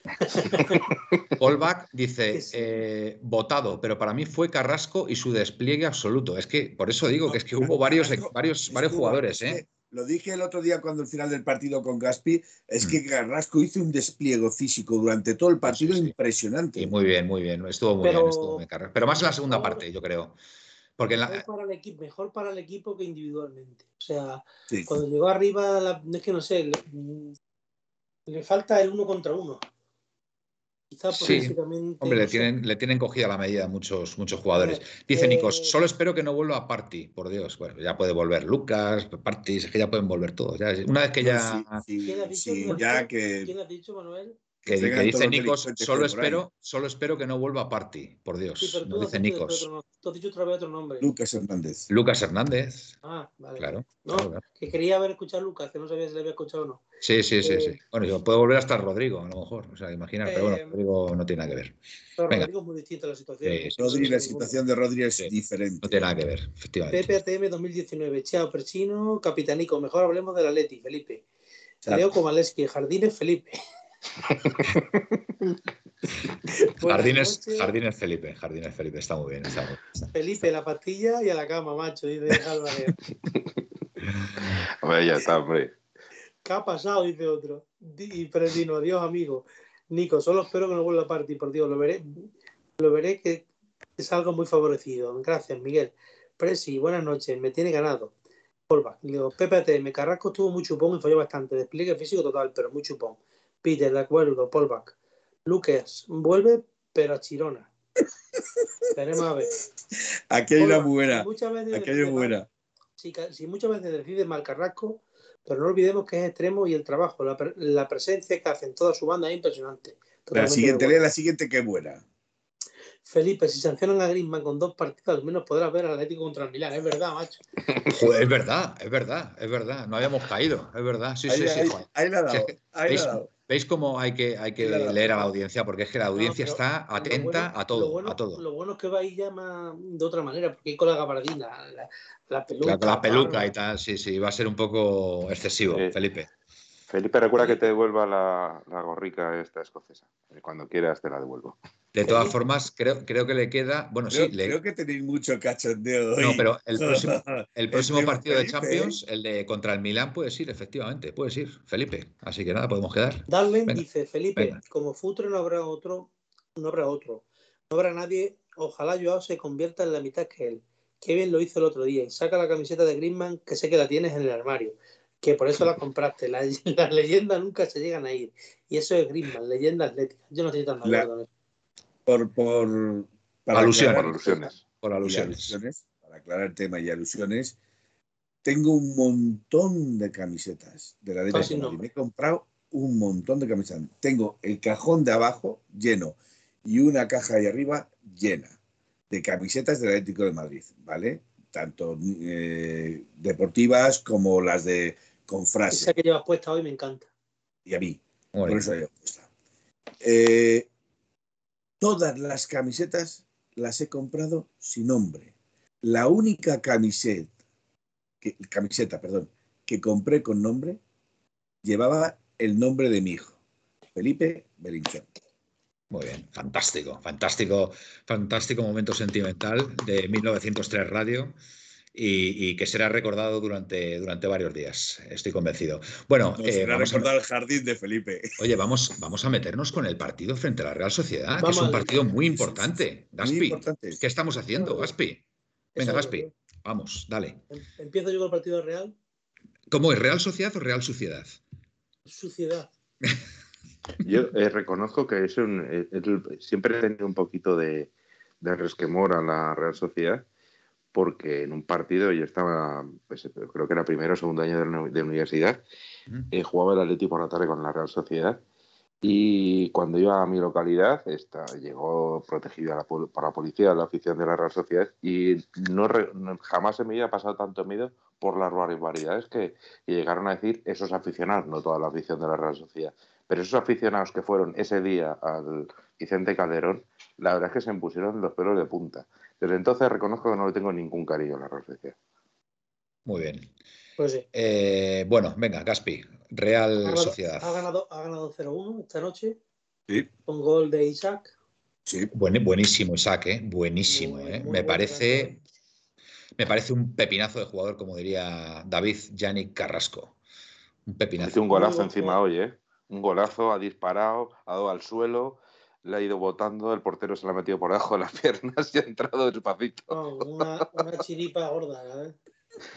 Polback dice, eh, votado, pero para mí fue Carrasco y su despliegue absoluto. Es que, por eso digo que es que hubo varios, varios, varios jugadores, ¿eh? Lo dije el otro día cuando el final del partido con Gaspi, es que mm. Carrasco hizo un despliegue físico durante todo el partido impresionante. Y muy bien, muy bien, estuvo muy bien, estuvo muy Pero más en la segunda parte, yo creo. Porque mejor, para el equipo, mejor para el equipo que individualmente. O sea, cuando llegó arriba, es que no sé, le falta el uno contra uno sí. Hombre, le tienen, le tienen cogida la medida muchos, muchos jugadores. Dice Nicos, eh, solo espero que no vuelva a Party, por Dios. Bueno, ya puede volver Lucas, Party, es que ya pueden volver todos. una vez que ya. ya que... ¿Quién ha dicho, Manuel? Que, dice Nicos, solo espero, solo espero que no vuelva a Party, por Dios. lo dice Nicos. tú has dicho otra vez otro nombre. Lucas Hernández. Lucas Hernández. Ah, vale. Claro. No, que quería haber escuchado a Lucas, que no sabía si le había escuchado o no. Sí, sí, sí, sí. Eh, bueno, yo puedo volver hasta Rodrigo, a lo mejor. O sea, imaginar, pero bueno, eh, Rodrigo no tiene nada que ver. Pero Rodrigo es muy distinta la situación. Rodrigo, la situación de Rodrigo es diferente. No tiene nada que ver, efectivamente. PPATM 2019. Chao, Perchino, Capitanico. Mejor hablemos de la Leti, Felipe. Leo Komaleski, Jardines, Felipe. jardines, jardines Felipe, Jardines Felipe, está muy bien. Felipe, la pastilla y a la cama, macho, dice Álvarez. Hombre, ya está, hombre. ¿Qué ha pasado? Dice otro. Y Predino, adiós, amigo. Nico, solo espero que no vuelva a partir, por Dios, lo veré, lo veré que es algo muy favorecido. Gracias, Miguel. Presi, buenas noches, me tiene ganado. Polva. Digo, PPT, me Carrasco estuvo muy chupón y falló bastante. Despliegue físico total, pero muy chupón Peter, de acuerdo, Polback. Lucas, vuelve, pero a Chirona. Tenemos a ver. Aquí hay una buena. Aquí hay una buena. Si, si, muchas veces decide mal Carrasco, pero no olvidemos que es extremo y el trabajo, la, la presencia que hacen toda su banda es impresionante. La siguiente, lee la siguiente que buena. Felipe, si sancionan a Griezmann con dos partidos, al menos podrás ver al Atlético contra el Milán. Es verdad, macho. Joder, es verdad, es verdad, es verdad. No habíamos caído, es verdad. Sí, sí, sí. Ahí, la ha dado. Ahí la ha dado. ¿Veis cómo hay que, hay que leer a la audiencia? Porque es que la audiencia está atenta a todo, lo a todo. Lo bueno es que va a ir ya de otra manera, porque hay con la gabardina, la, peluca. La, peluca y tal, sí, sí, va a ser un poco excesivo, Felipe. Felipe, recuerda que te devuelva la, la gorrica esta escocesa. Cuando quieras te la devuelvo. De todas formas, creo, creo que le queda. Bueno, sí. Creo que tenéis mucho cachondeo hoy. No, pero el próximo, el próximo partido de Champions, el de contra el Milán, puedes ir, efectivamente, puedes ir, Felipe. Así que nada, podemos quedar. Darwin dice, Felipe, como futuro no habrá otro, no habrá otro. No habrá nadie. Ojalá Joao se convierta en la mitad que él. Qué bien lo hizo el otro día. Y saca la camiseta de Griezmann, que sé que la tienes en el armario. Que por eso la compraste. Las, leyendas nunca se llegan a ir. Y eso es Griezmann, leyenda atlética. Yo no estoy tan de acuerdo por, por alusiones. Por alusiones. Para aclarar el tema y alusiones, tengo un montón de camisetas de la Atlético de Madrid. Me he comprado un montón de camisetas. Tengo el cajón de abajo lleno y una caja de arriba llena de camisetas del Atlético de Madrid, ¿vale? Tanto eh, deportivas como las de con frase. Esa que llevas puesta hoy me encanta. Y a mí. Por eso la llevo puesta. Eh, Todas las camisetas las he comprado sin nombre. La única camiseta, que, camiseta perdón, que compré con nombre llevaba el nombre de mi hijo, Felipe Belinchón. Muy bien, fantástico, fantástico, fantástico momento sentimental de 1903 Radio y, que será recordado durante, durante varios días, estoy convencido. Bueno, eh, vamos a recordar el jardín de Felipe. Oye, vamos, vamos a meternos con el partido frente a la Real Sociedad, que es un partido muy importante. Gaspi, ¿qué estamos haciendo, Gaspi? Venga, Gaspi, vamos, dale. Em, ¿Empiezo yo con el partido Real? ¿Cómo es Real Sociedad o Real Suciedad? Suciedad. Yo eh, reconozco que es un, eh, siempre he tenido un poquito de, de resquemor a la Real Sociedad porque en un partido yo estaba, pues, creo que era primero o segundo año de, universidad, eh, jugaba el Atlético por la tarde con la Real Sociedad y cuando iba a mi localidad esta, llegó protegida por la policía la afición de la Real Sociedad y no, jamás se me había pasado tanto miedo por las barbaridades que, que, llegaron a decir esos aficionados, no toda la afición de la Real Sociedad, pero esos aficionados que fueron ese día al Vicente Calderón, la verdad es que se me pusieron los pelos de punta. Desde entonces reconozco que no le tengo ningún cariño a la Real Muy bien. Pues sí. Eh, bueno, venga, Gaspi, Real Sociedad. Ha ganado, ha ganado 0-1 esta noche. Sí. Con gol de Isaac. Sí. buenísimo Isaac, ¿eh? buenísimo. ¿eh? me parece me parece un pepinazo de jugador, como diría David Yannick Carrasco. Un pepinazo. Hace un golazo encima hoy, ¿eh? Un golazo, ha disparado, ha dado al suelo, le ha ido botando, el portero se la ha metido por debajo de las piernas y ha entrado despacito. una, una chiripa gorda, ¿eh?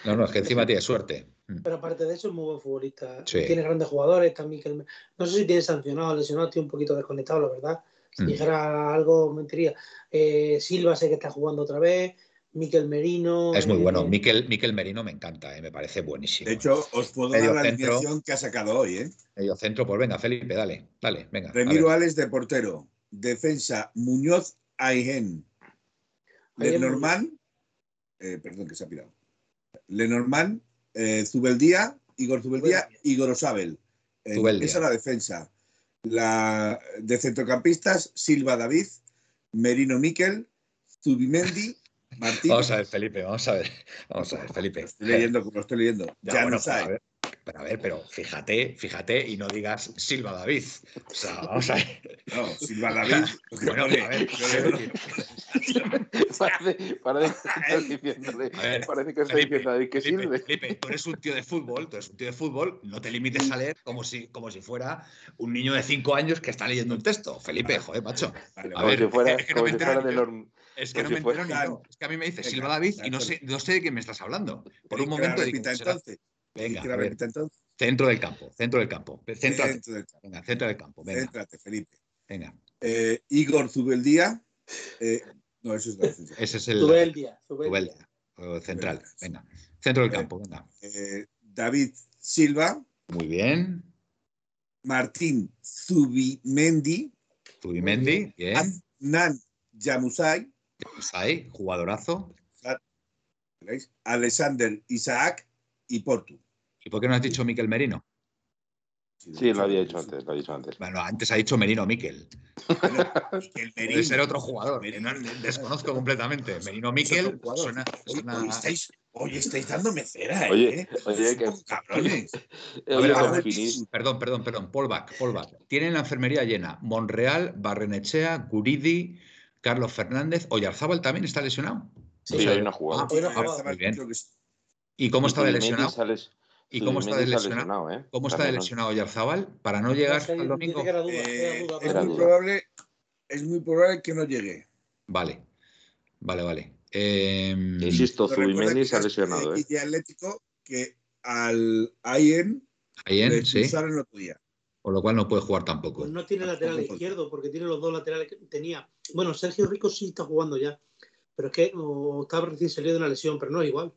No, no, es que encima tiene suerte. Mm. Pero aparte de eso, es muy buen futbolista. Tiene grandes jugadores también. Que no sé si tiene sancionado, lesionado, tiene un poquito desconectado, la verdad. Si mm. dijera algo, mentiría. Eh, Silva sé que está jugando otra vez. Miquel Merino. Es muy bueno. Eh, Miquel, Miquel Merino me encanta, eh, me parece buenísimo. De hecho, os puedo dar la alineación que ha sacado hoy. ¿eh? Medio centro, pues venga, Felipe, dale, dale, venga. Remiro Alex de portero. Defensa, Muñoz Aigen. Lenormand, eh, perdón que se ha pirado. Lenormand, eh, Zubeldía, Igor Zubeldía y Gorosabel. Eh, esa es la defensa. La de centrocampistas, Silva David, Merino Miquel, Zubimendi, Martín. Vamos a ver, Felipe, vamos a ver. Vamos a ver, Felipe. estoy leyendo, como estoy leyendo. Ya, no sabe. Pero a ver, pero fíjate, fíjate y no digas Silva David. O sea, vamos a ver. No, Silva David. bueno, a ver, parece, parece, que diciéndole, parece que estoy diciendo David que Felipe, Felipe, tú eres un tío de fútbol, tú eres un tío de fútbol, no te limites a leer como si, como si fuera un niño de 5 años que está leyendo un texto. Felipe, joder, macho. a ver, es que no me entero Es que no me entero ni yo. Es que a mí me dice Silva David y no sé, no sé de quién me estás hablando. Por un momento. Repita entonces. Venga, a ver. entonces? Centro del campo, centro del campo. Centro del campo. Venga, centro del campo. Venga. Céntrate, Felipe. Venga. Eh, Igor Zubeldía. Eh, no, eso es la Ese es el. Zubeldía. Zubeldía. Central. Venga. Centro del campo. Venga. Eh, David Silva. Muy bien. Martín Zubimendi. Zubimendi, bien. Nan Yamusai. Yamusai, jugadorazo. Alexander Isaac y Portu. ¿Y por qué no has dicho Miquel Merino? Sí, lo había dicho antes, lo ha dicho antes. Bueno, antes ha dicho Merino Miquel. Bueno, Miquel Merino. Puede ser otro jugador. desconozco completamente. Merino Miquel suena, suena... Hoy, estáis, hoy estáis dándome cera, ¿eh? Oye, oye que... cabrones. perdón, perdón, perdón. Polback, Polback. Tienen la enfermería llena. Monreal, Barrenechea, Guridi, Carlos Fernández. Oyarzábal también está lesionado. Sí, hay una jugada. Ah, muy bien. ¿Y cómo está de lesionado? ¿Y cómo está de lesionado? ¿eh? ¿Cómo está de lesionado Yarzabal para no llegar al domingo? Eh, es, muy probable, es muy probable que no llegue. Vale, vale, vale. Eh, Insisto, Zubimendi se ha lesionado. ¿eh? Y Atlético que al Ayen, Ayen sí. el otro día. Por lo cual no puede jugar tampoco. Pues no tiene lateral izquierdo porque tiene los dos laterales que tenía. Bueno, Sergio Rico sí está jugando ya, pero es que estaba recién salido de una lesión, pero no es igual.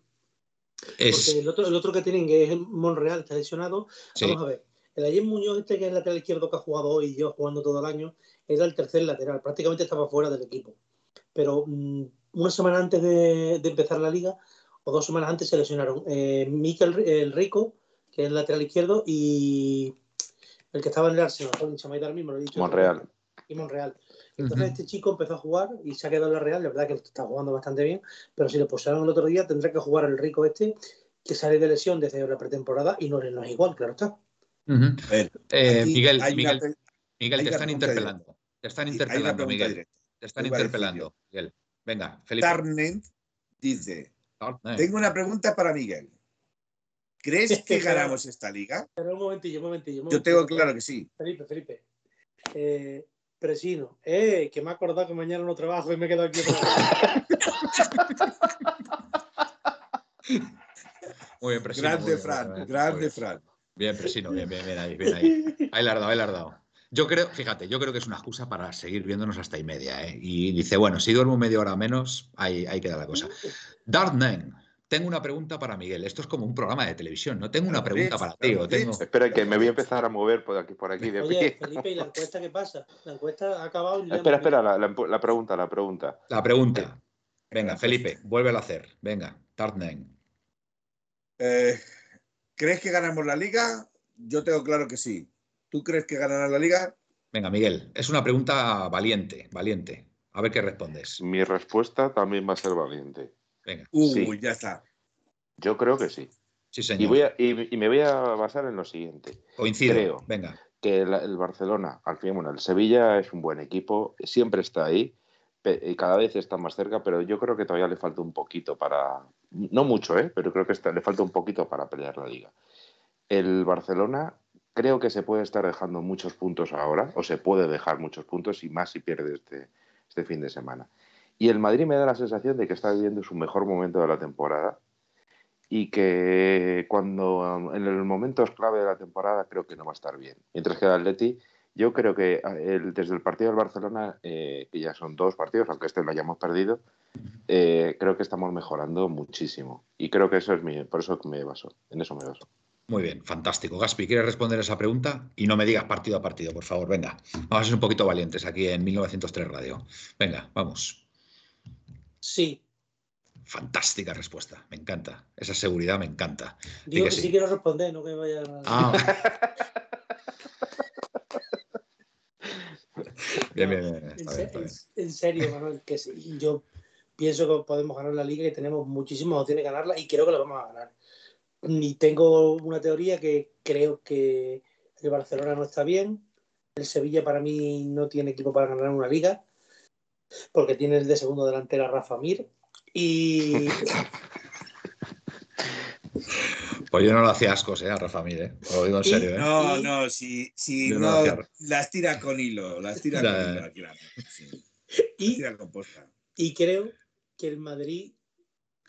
Porque el otro, el otro que tienen, que es Monreal, está lesionado. Vamos a ver. El Ayer Muñoz, este que es el lateral izquierdo que ha jugado hoy y yo jugando todo el año, era el tercer lateral. Prácticamente estaba fuera del equipo. Pero mm, una semana antes de, empezar la liga, o dos semanas antes, se lesionaron eh, Mikel el Rico, que es el lateral izquierdo, y el que estaba en el Arsenal, mismo, lo he dicho. Monreal. Y Monreal. Entonces este chico empezó a jugar y se ha quedado en la Real, la verdad que está jugando bastante bien, pero si le pusieron el otro día tendrá que jugar el rico este que sale de lesión desde la pretemporada y no, no es igual, claro está. Eh, Miguel, Miguel, Miguel te están interpelando. Te están interpelando, Miguel. Te están interpelando, Miguel. Venga, Felipe. Tarnent dice, tengo una pregunta para Miguel. ¿Crees que ganamos esta liga? Pero un momentillo, un momentillo. Yo tengo claro que sí. Felipe, Felipe. Eh, Presino, eh, que me ha acordado que mañana no trabajo y me quedo aquí Muy bien, Presino. Grande Fran, grande Fran. Bien, Presino, bien, bien, bien ahí, bien ahí. Ahí la dado, ahí la dado. Yo creo, fíjate, yo creo que es una excusa para seguir viéndonos hasta y media, ¿eh? Y dice, bueno, si duermo media hora menos, ahí, ahí queda la cosa. Darkman, tengo una pregunta para Miguel. Esto es como un programa de televisión, ¿no? Tengo una pregunta para ti. Tengo... Espera, que me voy a empezar a mover por aquí. Por aquí Oye, Felipe, ¿y la encuesta qué pasa? La encuesta ha acabado. Y espera, espera, la, la, pregunta, la pregunta. La pregunta. Venga, Felipe, vuelve a hacer. Venga, Tartname. Eh, ¿Crees que ganamos la liga? Yo tengo claro que sí. ¿Tú crees que ganará la liga? Venga, Miguel, es una pregunta valiente, valiente. A ver qué respondes. Mi respuesta también va a ser valiente. Uy, ya está. Yo creo que sí. Sí, señor. Y, me voy a basar en lo siguiente. Coincido. Creo Venga. que el, Barcelona, al fin, bueno, el Sevilla es un buen equipo, siempre está ahí y cada vez está más cerca, pero yo creo que todavía le falta un poquito para, no mucho, ¿eh? pero creo que le falta un poquito para pelear la liga. El Barcelona creo que se puede estar dejando muchos puntos ahora, o se puede dejar muchos puntos y más si pierde este, este fin de semana. Y el Madrid me da la sensación de que está viviendo su mejor momento de la temporada y que cuando en el momento clave de la temporada creo que no va a estar bien. Mientras que el Atleti, yo creo que desde el partido del Barcelona, eh, que ya son dos partidos, aunque este lo hayamos perdido, eh, creo que estamos mejorando muchísimo. Y creo que eso es mi, por eso me baso, en eso me baso. Muy bien, fantástico. Gaspi, ¿quieres responder esa pregunta? Y no me digas partido a partido, por favor. Venga, vamos a ser un poquito valientes aquí en 1903 Radio. Venga, vamos. Sí. Fantástica respuesta, me encanta. Esa seguridad me encanta. Digo que, sí. quiero responder, no que vaya a... bien, bien, bien. en, serio, Manuel, que yo pienso que podemos ganar la liga y tenemos muchísimas opciones de ganarla y creo que la vamos a ganar. Y tengo una teoría que creo que el Barcelona no está bien, el Sevilla para mí no tiene equipo para ganar una liga porque tienes de segundo delantero a Rafa Mir. Y. Pues yo no lo hacía ascos, ¿eh? A Rafa Mir, ¿eh? Lo digo en serio, ¿eh? No, no, si, si no, las tira con hilo, las tira con hilo, claro. Y, y creo que el Madrid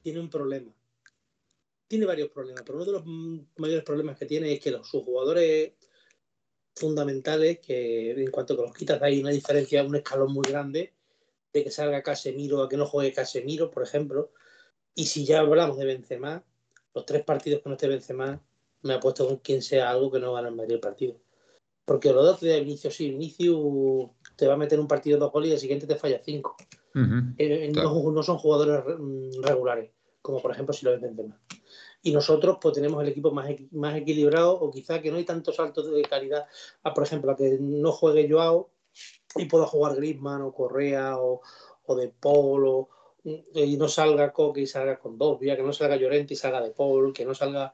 tiene un problema. tiene varios problemas, pero uno de los mayores problemas que tiene es que los, sus jugadores fundamentales, que en cuanto que los quitas hay una diferencia, un escalón muy grande, de que salga Casemiro a que no juegue Casemiro, por ejemplo. Y si ya hablamos de Benzema, los tres partidos que no esté Benzema, me ha puesto con quien sea algo que no gana el mayor partido. Porque los dos de Vinicius, sí, Vinicius te va a meter un partido dos goles y el siguiente te falla cinco. Eh, no, son jugadores mm, regulares, como por ejemplo si lo es Benzema. Y nosotros pues tenemos el equipo más, más equilibrado o quizá que no hay tantos saltos de calidad, a, por ejemplo, a que no juegue Joao y pueda jugar Griezmann o Correa o, de Polo y no salga Coque y salga con dos vías, que no salga Llorente y salga de Paul, que no salga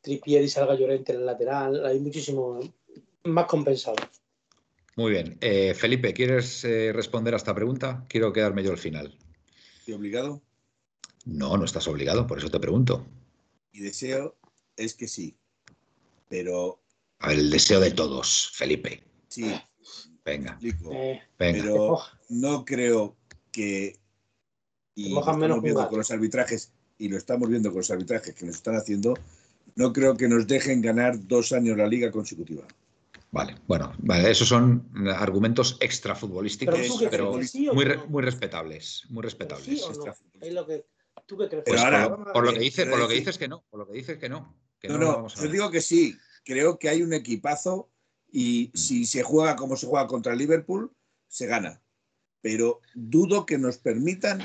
Tripier y salga Llorente en el lateral. Hay muchísimo más compensado. Muy bien. Eh, Felipe, ¿quieres eh, responder a esta pregunta? Quiero quedarme yo al final. ¿Estoy obligado? No, no estás obligado, por eso te pregunto. Mi deseo es que sí, pero... A ver, el deseo de todos, Felipe. Sí. Venga. Eh, pero no creo que... Y lo estamos viendo con los arbitrajes, y lo estamos viendo con los arbitrajes que nos están haciendo, no creo que nos dejen ganar dos años la liga consecutiva. Vale, bueno, vale, esos son argumentos extrafutbolísticos, pero, muy, muy respetables, muy respetables. Es lo que tú que crees. Pues por, lo que dice, por lo que dices que no, por lo que dices que no. no, no, yo digo que sí. Creo que hay un equipazo y mm. si se juega como se juega contra el Liverpool, se gana. Pero dudo que nos permitan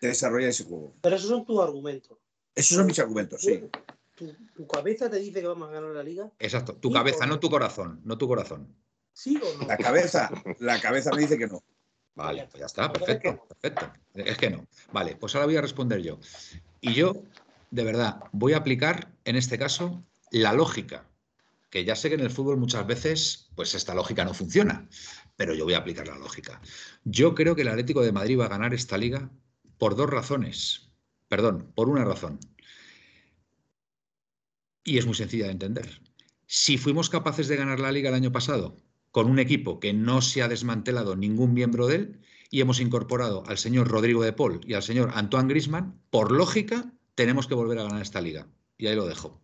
desarrollar ese juego. Pero esos son tus argumentos. Esos son mis argumentos, sí tu, cabeza te dice que vamos a ganar la liga. Exacto, tu cabeza, no? tu corazón, no tu corazón. ¿Sí o no? La cabeza, la cabeza me dice que no. Vale, pues ya está, perfecto, perfecto. Es que no. Vale, pues ahora voy a responder yo. Y yo, de verdad, voy a aplicar en este caso la lógica, que ya sé que en el fútbol muchas veces, pues esta lógica no funciona, pero yo voy a aplicar la lógica. Yo creo que el Atlético de Madrid va a ganar esta liga por dos razones. Perdón, por una razón. Y es muy sencilla de entender. Si fuimos capaces de ganar la liga el año pasado con un equipo que no se ha desmantelado ningún miembro de él y hemos incorporado al señor Rodrigo de Paul y al señor Antoine Grisman, por lógica tenemos que volver a ganar esta liga. Y ahí lo dejo.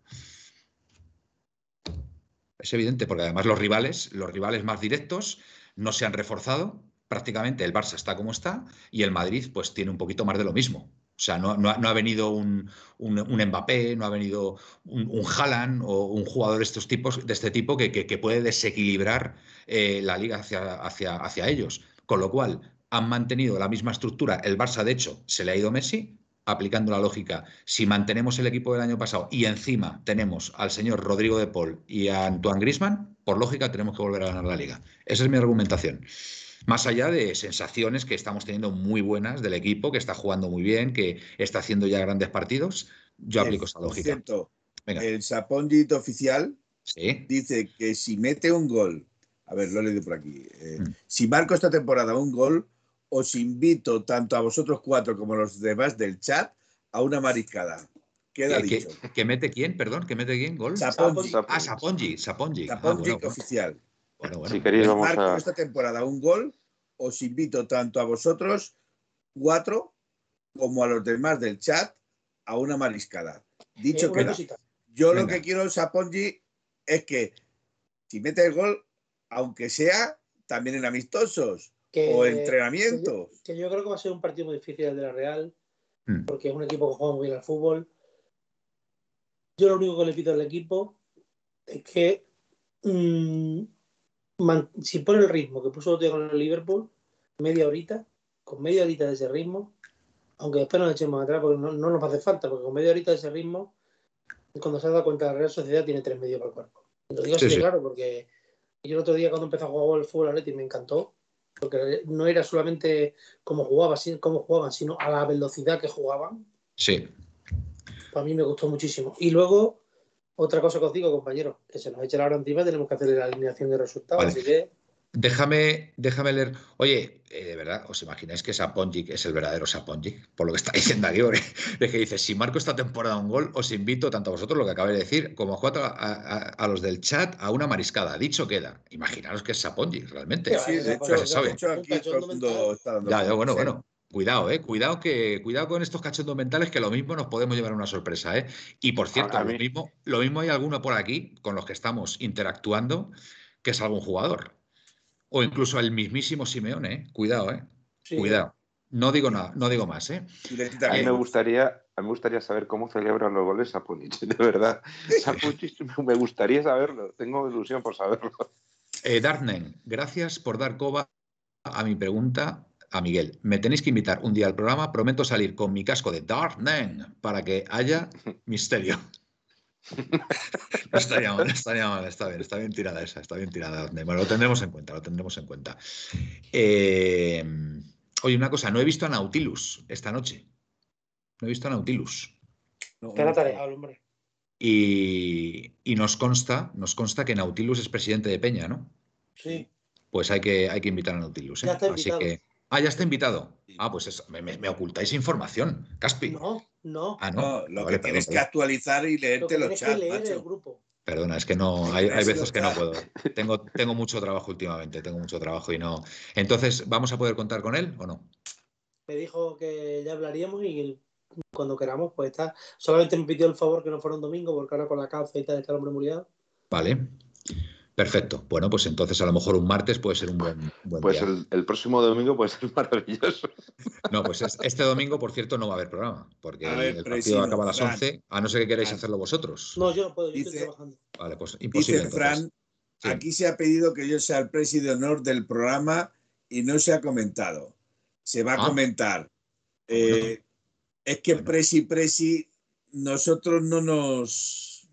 Es evidente, porque además los rivales, los rivales más directos, no se han reforzado. Prácticamente el Barça está como está y el Madrid pues tiene un poquito más de lo mismo. O sea, no, ha, venido un, un, Mbappé, no ha venido un, un Haaland o un jugador de, estos tipos, de este tipo que, puede desequilibrar eh, la liga hacia, hacia, hacia ellos. Con lo cual, han mantenido la misma estructura. El Barça, de hecho, se le ha ido Messi, aplicando la lógica, si mantenemos el equipo del año pasado y encima tenemos al señor Rodrigo de Paul y a Antoine Grisman, por lógica tenemos que volver a ganar la liga. Esa es mi argumentación. Más allá de sensaciones que estamos teniendo muy buenas del equipo, que está jugando muy bien, que está haciendo ya grandes partidos, yo aplico esa lógica. el Sapongit oficial dice que si mete un gol, a ver, lo he leído por aquí, eh, mm. si marco esta temporada un gol, os invito tanto a vosotros cuatro como a los demás del chat a una mariscada. Queda dicho. ¿Que, mete quién? Perdón, ¿que mete quién? ¿Gol? Sapongi. Ah, Sapongi. Sapongi. Sapongi ah, oficial. Bueno, Si queréis, vamos a... esta temporada un gol, os invito tanto a vosotros cuatro como a los demás del chat a una mariscada. Dicho eh, que yo lo que quiero, Sapongi, es que si mete el gol, aunque sea también en amistosos o entrenamientos. Que yo, creo que va a ser un partido muy difícil el de la Real, hmm. porque es un equipo que juega muy bien al fútbol. Yo lo único que le pido al equipo es que mm, si pone el ritmo que puso otro con el Liverpool, media horita, con media horita de ese ritmo, aunque después nos echemos atrás porque no, nos hace falta, porque con media horita de ese ritmo, cuando se ha dado cuenta la Real Sociedad tiene tres medios para el cuerpo. Lo digo así claro, porque yo el otro día cuando empecé a jugar el fútbol Atleti me encantó, porque no era solamente cómo jugaban, cómo jugaban, sino a la velocidad que jugaban. Sí. Para mí me gustó muchísimo. Y luego otra cosa que os digo, compañero, que se nos eche la hora encima, tenemos que hacer la alineación de resultados. Así que. Déjame, déjame leer. Oye, eh, de verdad, ¿os imagináis que Saponjic es el verdadero Saponjic? Por lo que está diciendo aquí, de que dice, si marco esta temporada un gol, os invito tanto a vosotros, lo que acabé de decir, como a, a, los del chat, a una mariscada. Dicho queda. Imaginaros que es Saponjic, realmente. Sí, de hecho, se sabe. aquí todo el mundo está dando ya, bueno, bueno. Cuidado, eh, cuidado que cuidado con estos cachondos mentales que lo mismo nos podemos llevar una sorpresa, eh. Y por cierto, lo mismo, lo mismo hay alguno por aquí con los que estamos interactuando que es algún jugador. O incluso el mismísimo Simeone, eh. Cuidado, eh. Cuidado. No digo nada, no digo más, ¿eh? A mí me gustaría, me gustaría saber cómo celebran los goles Sapunich, de verdad. Sapunich, me gustaría saberlo, tengo ilusión por saberlo. Eh, Darnen, gracias por dar coba a mi pregunta a Miguel. Me tenéis que invitar un día al programa, prometo salir con mi casco de Darnen para que haya misterio. No estaría mal, estaría mal, está bien, está bien tirada esa, está bien tirada. Bueno, lo tendremos en cuenta, lo tendremos en cuenta. Eh, Oye, una cosa, no he visto a Nautilus esta noche. No he visto a Nautilus. No, tarea, hombre. Y, nos consta, nos consta que Nautilus es presidente de Peña, ¿no? Sí. Pues hay que, hay que invitar a Nautilus. ¿eh? Ya está invitado. Así que, ah, ya está invitado. Ah, pues me, ocultáis información, Caspi. No, no. Ah, no. lo que tienes que actualizar y leerte los chats. Que leer el grupo. Perdona, es que no, hay, veces que no puedo. Tengo, tengo mucho trabajo últimamente, tengo mucho trabajo y no. Entonces, ¿vamos a poder contar con él o no? Me dijo que ya hablaríamos y cuando queramos, pues está. Solamente me pidió el favor que no fuera un domingo, porque ahora con la causa y tal está el hombre muriado. Vale. Perfecto. Bueno, pues entonces a lo mejor un martes puede ser un buen, pues el, próximo domingo puede ser maravilloso. No, pues este domingo, por cierto, no va a haber programa, porque el partido acaba a las 11, a no ser que queráis hacerlo vosotros. No, yo no puedo, yo estoy trabajando. Vale, pues imposible. Dice Fran, aquí se ha pedido que yo sea el presidente de honor del programa y no se ha comentado. Se va a ah. comentar. Eh, es que presi, presi, nosotros no nos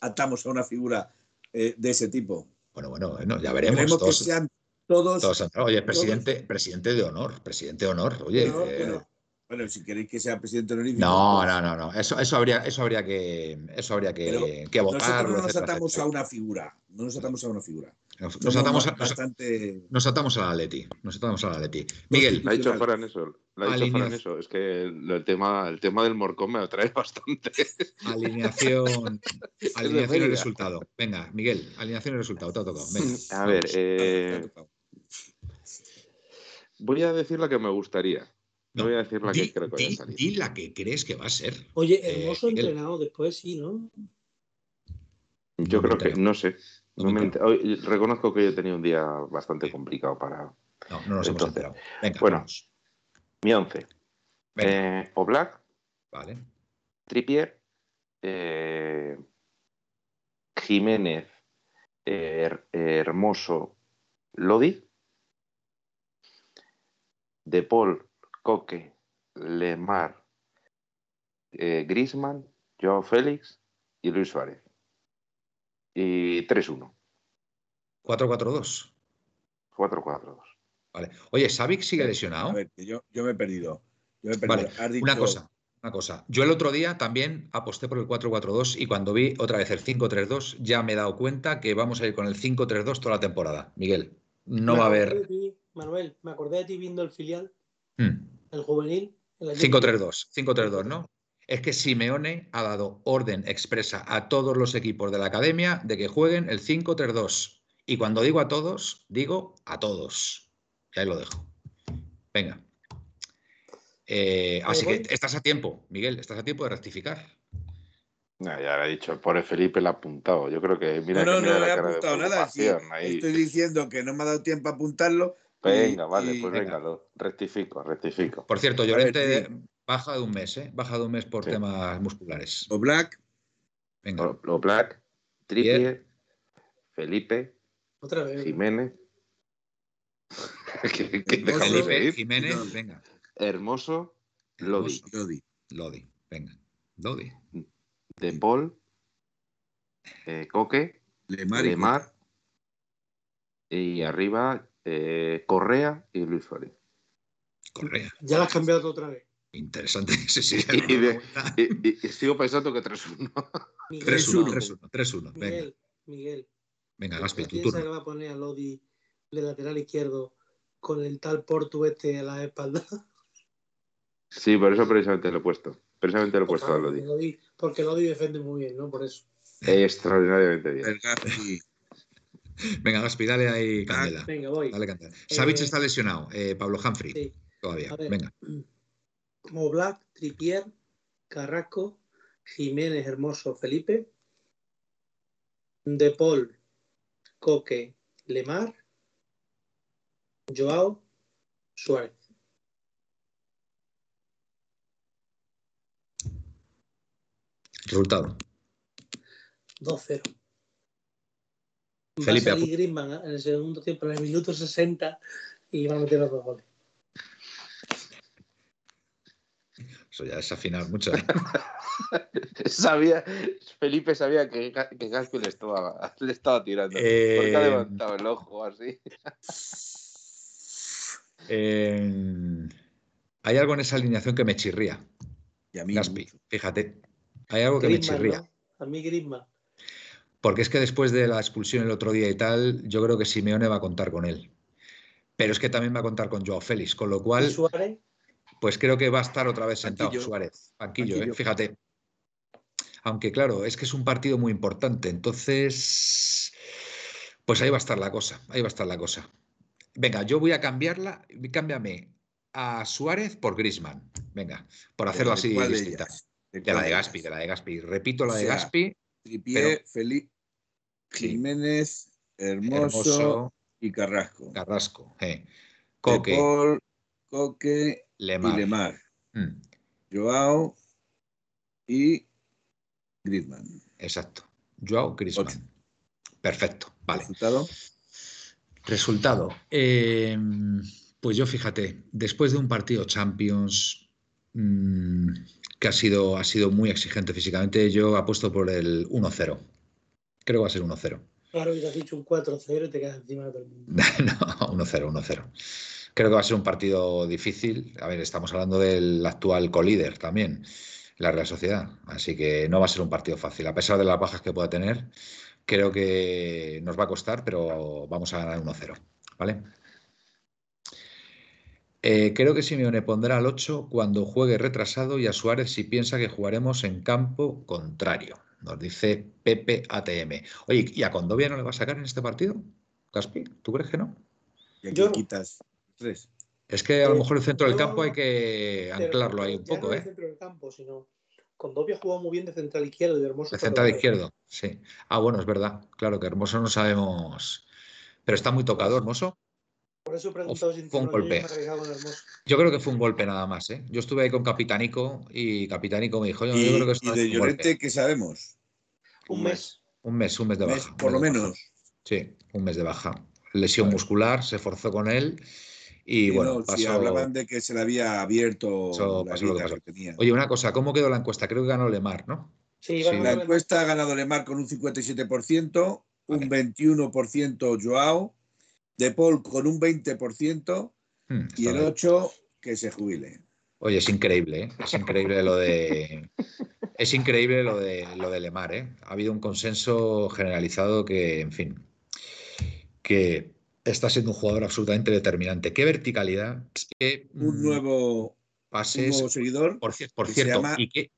atamos a una figura eh, de ese tipo. Bueno, bueno, ya veremos. Queremos que sean todos, Oye, presidente, presidente de honor, presidente de honor. Oye, eh, bueno, si queréis que sea presidente honorífico. No, no, no, no. Eso, eso habría, eso habría que, eso habría que, que. Nosotros no nos atamos a una figura. No nos atamos a una figura. Nos, atamos, a, bastante... nos, atamos a la Leti. Nos atamos a la Leti. Miguel. La ha dicho Fran eso. La ha dicho eso. Es que el, tema, el tema del morcón me atrae bastante. Alineación. alineación y resultado. Venga, Miguel. Alineación y resultado. Todo, todo. Venga. A ver. Eh, voy a decir la que me gustaría. No voy a decir la que creo que va a salir. La que crees que va a ser. Oye, eh, hermoso entrenado después, sí, ¿no? Yo creo que, no sé. Reconozco que yo he tenido un día bastante complicado para. No, no nos hemos enterado. Venga, bueno, mi once. Eh, Oblak. Vale. Trippier. Eh, Jiménez. Hermoso. Lodi. De Paul Coque, Lemar, eh, Grisman, Joao Félix y Luis Suárez. Y 3-1. 4-4-2. 4-4-2. Vale. Oye, ¿Savic sigue lesionado? A ver, yo, me he perdido. Yo me he perdido. Vale, una cosa. Una cosa, yo el otro día también aposté por el 4-4-2 y cuando vi otra vez el 5-3-2 ya me he dado cuenta que vamos a ir con el 5-3-2 toda la temporada. Miguel, no va a haber. Manuel, me acordé de ti viendo el filial. Hmm el juvenil. 5-3-2, 5-3-2, ¿no? Es que Simeone ha dado orden expresa a todos los equipos de la academia de que jueguen el 5-3-2. Y cuando digo a todos, digo a todos. Y ahí lo dejo. Venga. Eh, así que estás a tiempo, Miguel, estás a tiempo de rectificar. ya lo he dicho, el pobre Felipe lo ha apuntado. Yo creo que. Mira no, no, no, he apuntado nada. Estoy diciendo que no me ha dado tiempo a apuntarlo Venga, vale, pues venga, lo rectifico, rectifico. Por cierto, Llorente baja de un mes, ¿eh? Baja de un mes por temas musculares. O Black. Venga. O, Black, Trippier, Felipe, Otra vez. Jiménez. Felipe, Jiménez, venga. Hermoso, Lodi. Lodi. Lodi, venga. Lodi. De Paul, eh, Coque, Lemar, Lemar y arriba eh, Correa y Luis Suárez. Correa. Ya la has cambiado otra vez. Interesante. Sí, sí, y, sigo pensando que 3-1. 3-1. 3-1. Miguel, Miguel. Venga, Gaspi, tu turno. que va a poner a Lodi de lateral izquierdo con el tal Portu este a la espalda? Sí, por eso precisamente lo he puesto. Precisamente lo he puesto a Lodi. Porque Lodi defiende muy bien, ¿no? Por eso. Extraordinariamente bien. El Gaspi. Venga, Gaspi, dale ahí candela. Venga, voy. Dale candela. Eh, está lesionado, eh, Pablo Humphrey. Sí. todavía. Venga. Black, Tripier, Carrasco, Jiménez, Hermoso, Felipe, De Paul, Coque, Lemar, Joao, Suárez. Resultado. 2-0. Felipe. Va a salir en el segundo tiempo, en el minuto 60, y va a meter los dos goles. Eso ya es afinar mucho. ¿eh? sabía, Felipe sabía que, que Gaspi le estaba, le estaba tirando. Porque ha eh, levantado el ojo así. hay algo en esa alineación que me chirría. Y a mí Gaspi, fíjate. Hay algo que me chirría. A mí Grisman. Porque es que después de la expulsión el otro día y tal, yo creo que Simeone va a contar con él. Pero es que también va a contar con Joao Félix, con lo cual. Suárez? Pues creo que va a estar otra vez sentado Suárez. Banquillo, ¿eh? fíjate. Aunque claro, es que es un partido muy importante. Entonces, pues ahí va a estar la cosa. Ahí va a estar la cosa. Venga, yo voy a cambiarla. Cámbiame a Suárez por Grisman. Venga, por hacerlo así distinta. De, la de Gaspi, de la de Gaspi. Repito la de Gaspi. Tripié, Felipe, Jiménez, Hermoso, y Carrasco. Carrasco, eh. Coque. Coque Lemar. y Lemar. Mm. Joao y Griezmann. Exacto. Joao Griezmann. Perfecto. Vale. ¿Resultado? Resultado. Em, pues yo fíjate, después de un partido Champions mm, que ha sido, ha sido muy exigente físicamente, yo apuesto por el 1-0. Creo que va a ser 1-0. Claro, y te has dicho un 4-0 y te quedas encima de todo el mundo. no, 1-0, 1-0. Creo que va a ser un partido difícil. A ver, estamos hablando del actual colíder también, la Real Sociedad. Así que no va a ser un partido fácil. A pesar de las bajas que pueda tener, creo que nos va a costar, pero vamos a ganar 1-0. ¿Vale? Eh, creo que Simeone pondrá al 8 cuando juegue retrasado y a Suárez si piensa que jugaremos en campo contrario. Nos dice Pepe ATM. Oye, ¿y a Condovia no le va a sacar en este partido? Caspi, ¿tú crees que no? Y aquí quitas tres. Es que a lo mejor el centro del campo hay que anclarlo ahí un poco, ¿eh? el centro del campo, sino Condovia jugado muy bien de central izquierdo y de Hermoso. De central izquierdo, sí. Ah, bueno, es verdad. Claro que Hermoso no sabemos. Pero está muy tocado, Hermoso. Por eso he preguntado si fue un golpe. Yo creo que fue un golpe nada más. ¿eh? Yo estuve ahí con Capitanico y Capitanico me dijo: Yo, ¿Y, creo que ¿y de Llorente qué sabemos? Un mes. Un mes, un mes de baja. por lo menos. Sí, un mes de baja. Lesión muscular, se forzó con él. Y bueno, pasó, si hablaban de que se le había abierto la que, tenía. Oye, una cosa, ¿cómo quedó la encuesta? Creo que ganó Lemar, ¿no? Sí, la encuesta ha ganado Lemar con un 57%, un 21% Joao, de Paul con un 20% hmm, y el 8% que se jubile. Oye, es increíble, ¿eh? es increíble lo de. Es increíble lo de lo de Lemar, ¿eh? Ha habido un consenso generalizado que, en fin, que está siendo un jugador absolutamente determinante. Qué verticalidad, qué un mm, nuevo, pases, un nuevo seguidor. Por, por cierto, ¿y qué?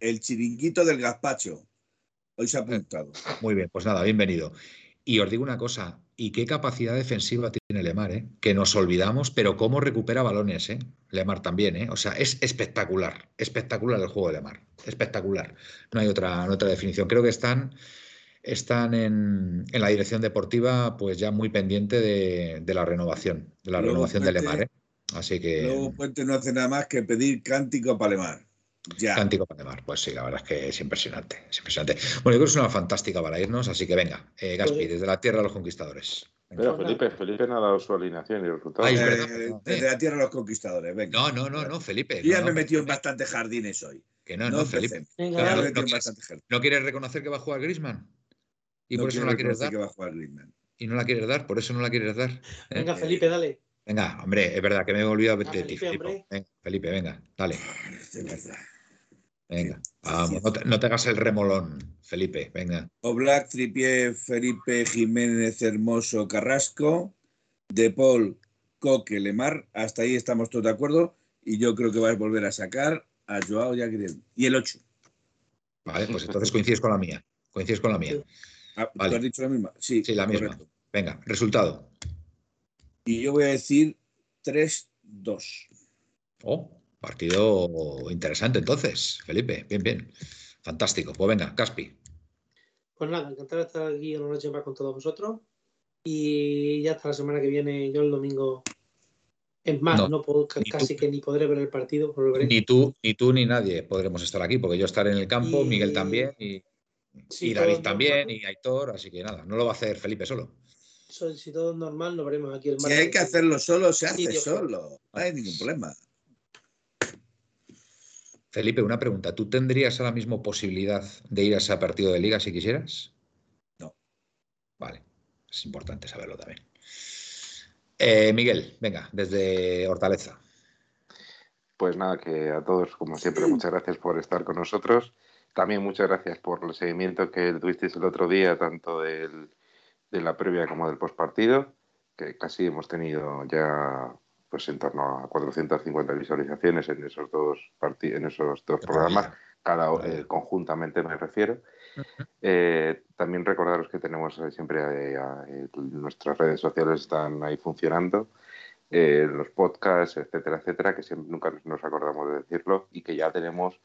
El chiringuito del gazpacho. Hoy se ha apuntado. Muy bien, pues nada, bienvenido. Y os digo una cosa, ¿y qué capacidad defensiva tiene Lemar? Eh? Que nos olvidamos, pero cómo recupera balones, ¿eh? Lemar también, ¿eh? O sea, es espectacular, espectacular el juego de Lemar, espectacular. No hay otra, otra definición. Creo que están, están en, la dirección deportiva, pues ya muy pendiente de, la renovación, de la renovación de Lemar, ¿eh? Así que. Luego Puente no hace nada más que pedir cántico para Lemar. Ya. Cántico Pandemar, pues sí, la verdad es que es impresionante, es impresionante. Bueno, yo creo que es una fantástica para irnos, así que venga, eh, Gaspi, desde la tierra de los conquistadores. Pero Felipe, Felipe no ha dado su alineación y resultados. Eh, desde la tierra de los conquistadores, venga. No, no, no, no, Felipe. Yo ya me he metido en bastantes jardines hoy. Que no, no, Felipe. Venga, no, quieres, reconocer que va a jugar Grisman? Y por eso no la quieres dar. Que va a jugar Griezmann. Y no la quieres dar, por eso no la quieres dar. ¿eh? Venga, Felipe, dale. Venga, hombre, es verdad que me he olvidado de ti. Felipe, Felipe, venga, dale. Venga, vamos, no te, hagas el remolón, Felipe, venga. Oblak, Tripié, Felipe, Jiménez, Hermoso, Carrasco, De Paul, Coque, Lemar, hasta ahí estamos todos de acuerdo y yo creo que vas a volver a sacar a Joao y a Y el 8. Vale, pues entonces coincides con la mía. Coincides con la mía. Ah, ¿Tú has dicho la misma? Sí, sí la misma. Venga, resultado. Y yo voy a decir 3-2. Oh, partido interesante entonces, Felipe. Bien, bien. Fantástico. Pues venga, Caspi. Pues nada, encantado de estar aquí en la noche más con todos vosotros. Y ya hasta la semana que viene, yo el domingo. Es más, no, puedo, casi que ni podré ver el partido. Ni tú, ni tú ni nadie podremos estar aquí, porque yo estaré en el campo, Miguel también, y, David también, y Aitor, así que nada, no lo va a hacer Felipe solo. Si todo es normal, lo veremos aquí el martes. Si hay que hacerlo solo, se hace solo. No hay ningún problema. Felipe, una pregunta. ¿Tú tendrías ahora mismo posibilidad de ir a ese partido de liga si quisieras? No. Vale, es importante saberlo también. Eh, Miguel, venga, desde Hortaleza. Pues nada, que a todos, como siempre, muchas gracias por estar con nosotros. También muchas gracias por el seguimiento que tuvisteis el otro día, tanto de la previa como del postpartido, que casi hemos tenido ya pues en torno a 450 visualizaciones en esos dos en esos dos programas, cada eh, conjuntamente me refiero. Eh, también recordaros que tenemos eh, siempre nuestras redes sociales están ahí funcionando, los podcasts, etcétera, etcétera, que siempre, nunca nos acordamos de decirlo y que ya tenemos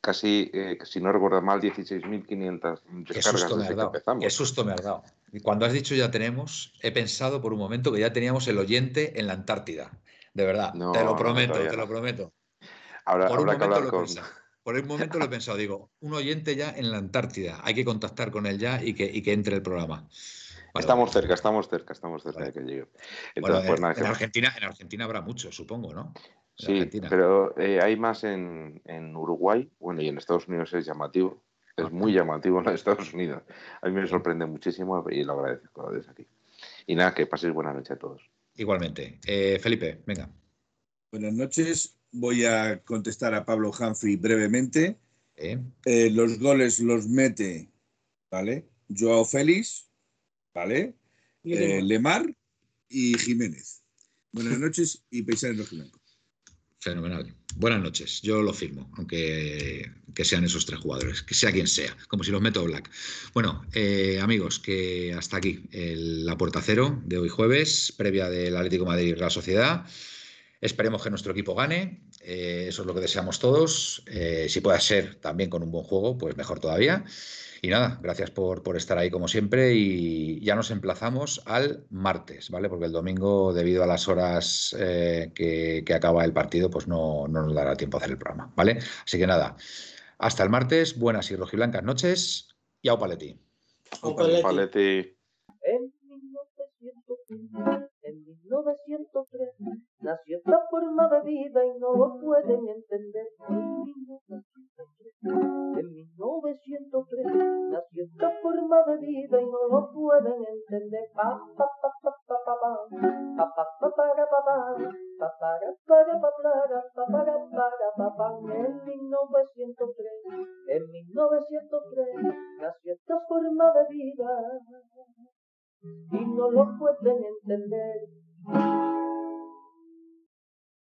casi, si no recuerdo mal, 16.500 descargas desde que empezamos. Qué susto me has dado. Y cuando has dicho ya tenemos, he pensado por un momento que ya teníamos el oyente en la Antártida. De verdad, te lo prometo, te lo prometo. Ahora, por, un con... por un momento lo he pensado, digo, un oyente ya en la Antártida, hay que contactar con él ya y que, que entre el programa. estamos cerca, estamos cerca, estamos cerca de que llegue. Entonces, pues en, Argentina, en Argentina habrá mucho, supongo, ¿no? Sí, pero eh, hay más en, en, Uruguay, bueno, y en Estados Unidos es llamativo, es muy llamativo en Estados Unidos. A mí me sorprende muchísimo y lo agradezco desde aquí. Y nada, que paséis buena noche a todos. Igualmente. Eh, Felipe, venga. Buenas noches. Voy a contestar a Pablo Humphrey brevemente. Eh, los goles los mete, ¿vale? Joao Félix, ¿vale? Eh, Lemar y Jiménez. Buenas noches y paisanos rojiblancos. Fenomenal. Buenas noches. Yo lo firmo, aunque que sean esos tres jugadores, que sea quien sea, como si los meto Black. Bueno, eh, amigos, que hasta aquí la puerta cero de hoy jueves, previa del Atlético Madrid y la Sociedad. Esperemos que nuestro equipo gane, eh, eso es lo que deseamos todos. Eh, si puede ser también con un buen juego, pues mejor todavía. Y nada, gracias por, estar ahí como siempre y ya nos emplazamos al martes, ¿vale? Porque el domingo, debido a las horas eh, que, acaba el partido, pues no, nos dará tiempo a hacer el programa, ¿vale? Así que nada, hasta el martes, buenas y rojiblancas noches y au paleti. Au paleti. En 1903 nació esta forma de vida y no lo pueden entender. En 1903 nació esta forma de vida y no lo pueden entender. Pa, pa, pa, pa, pa, pa, pa, pa, pa, para, pa, pa, pa, para, para, pa, para, pa, para, para, pa, pa, en 1903, en 1903 nació esta forma de vida y no lo pueden entender.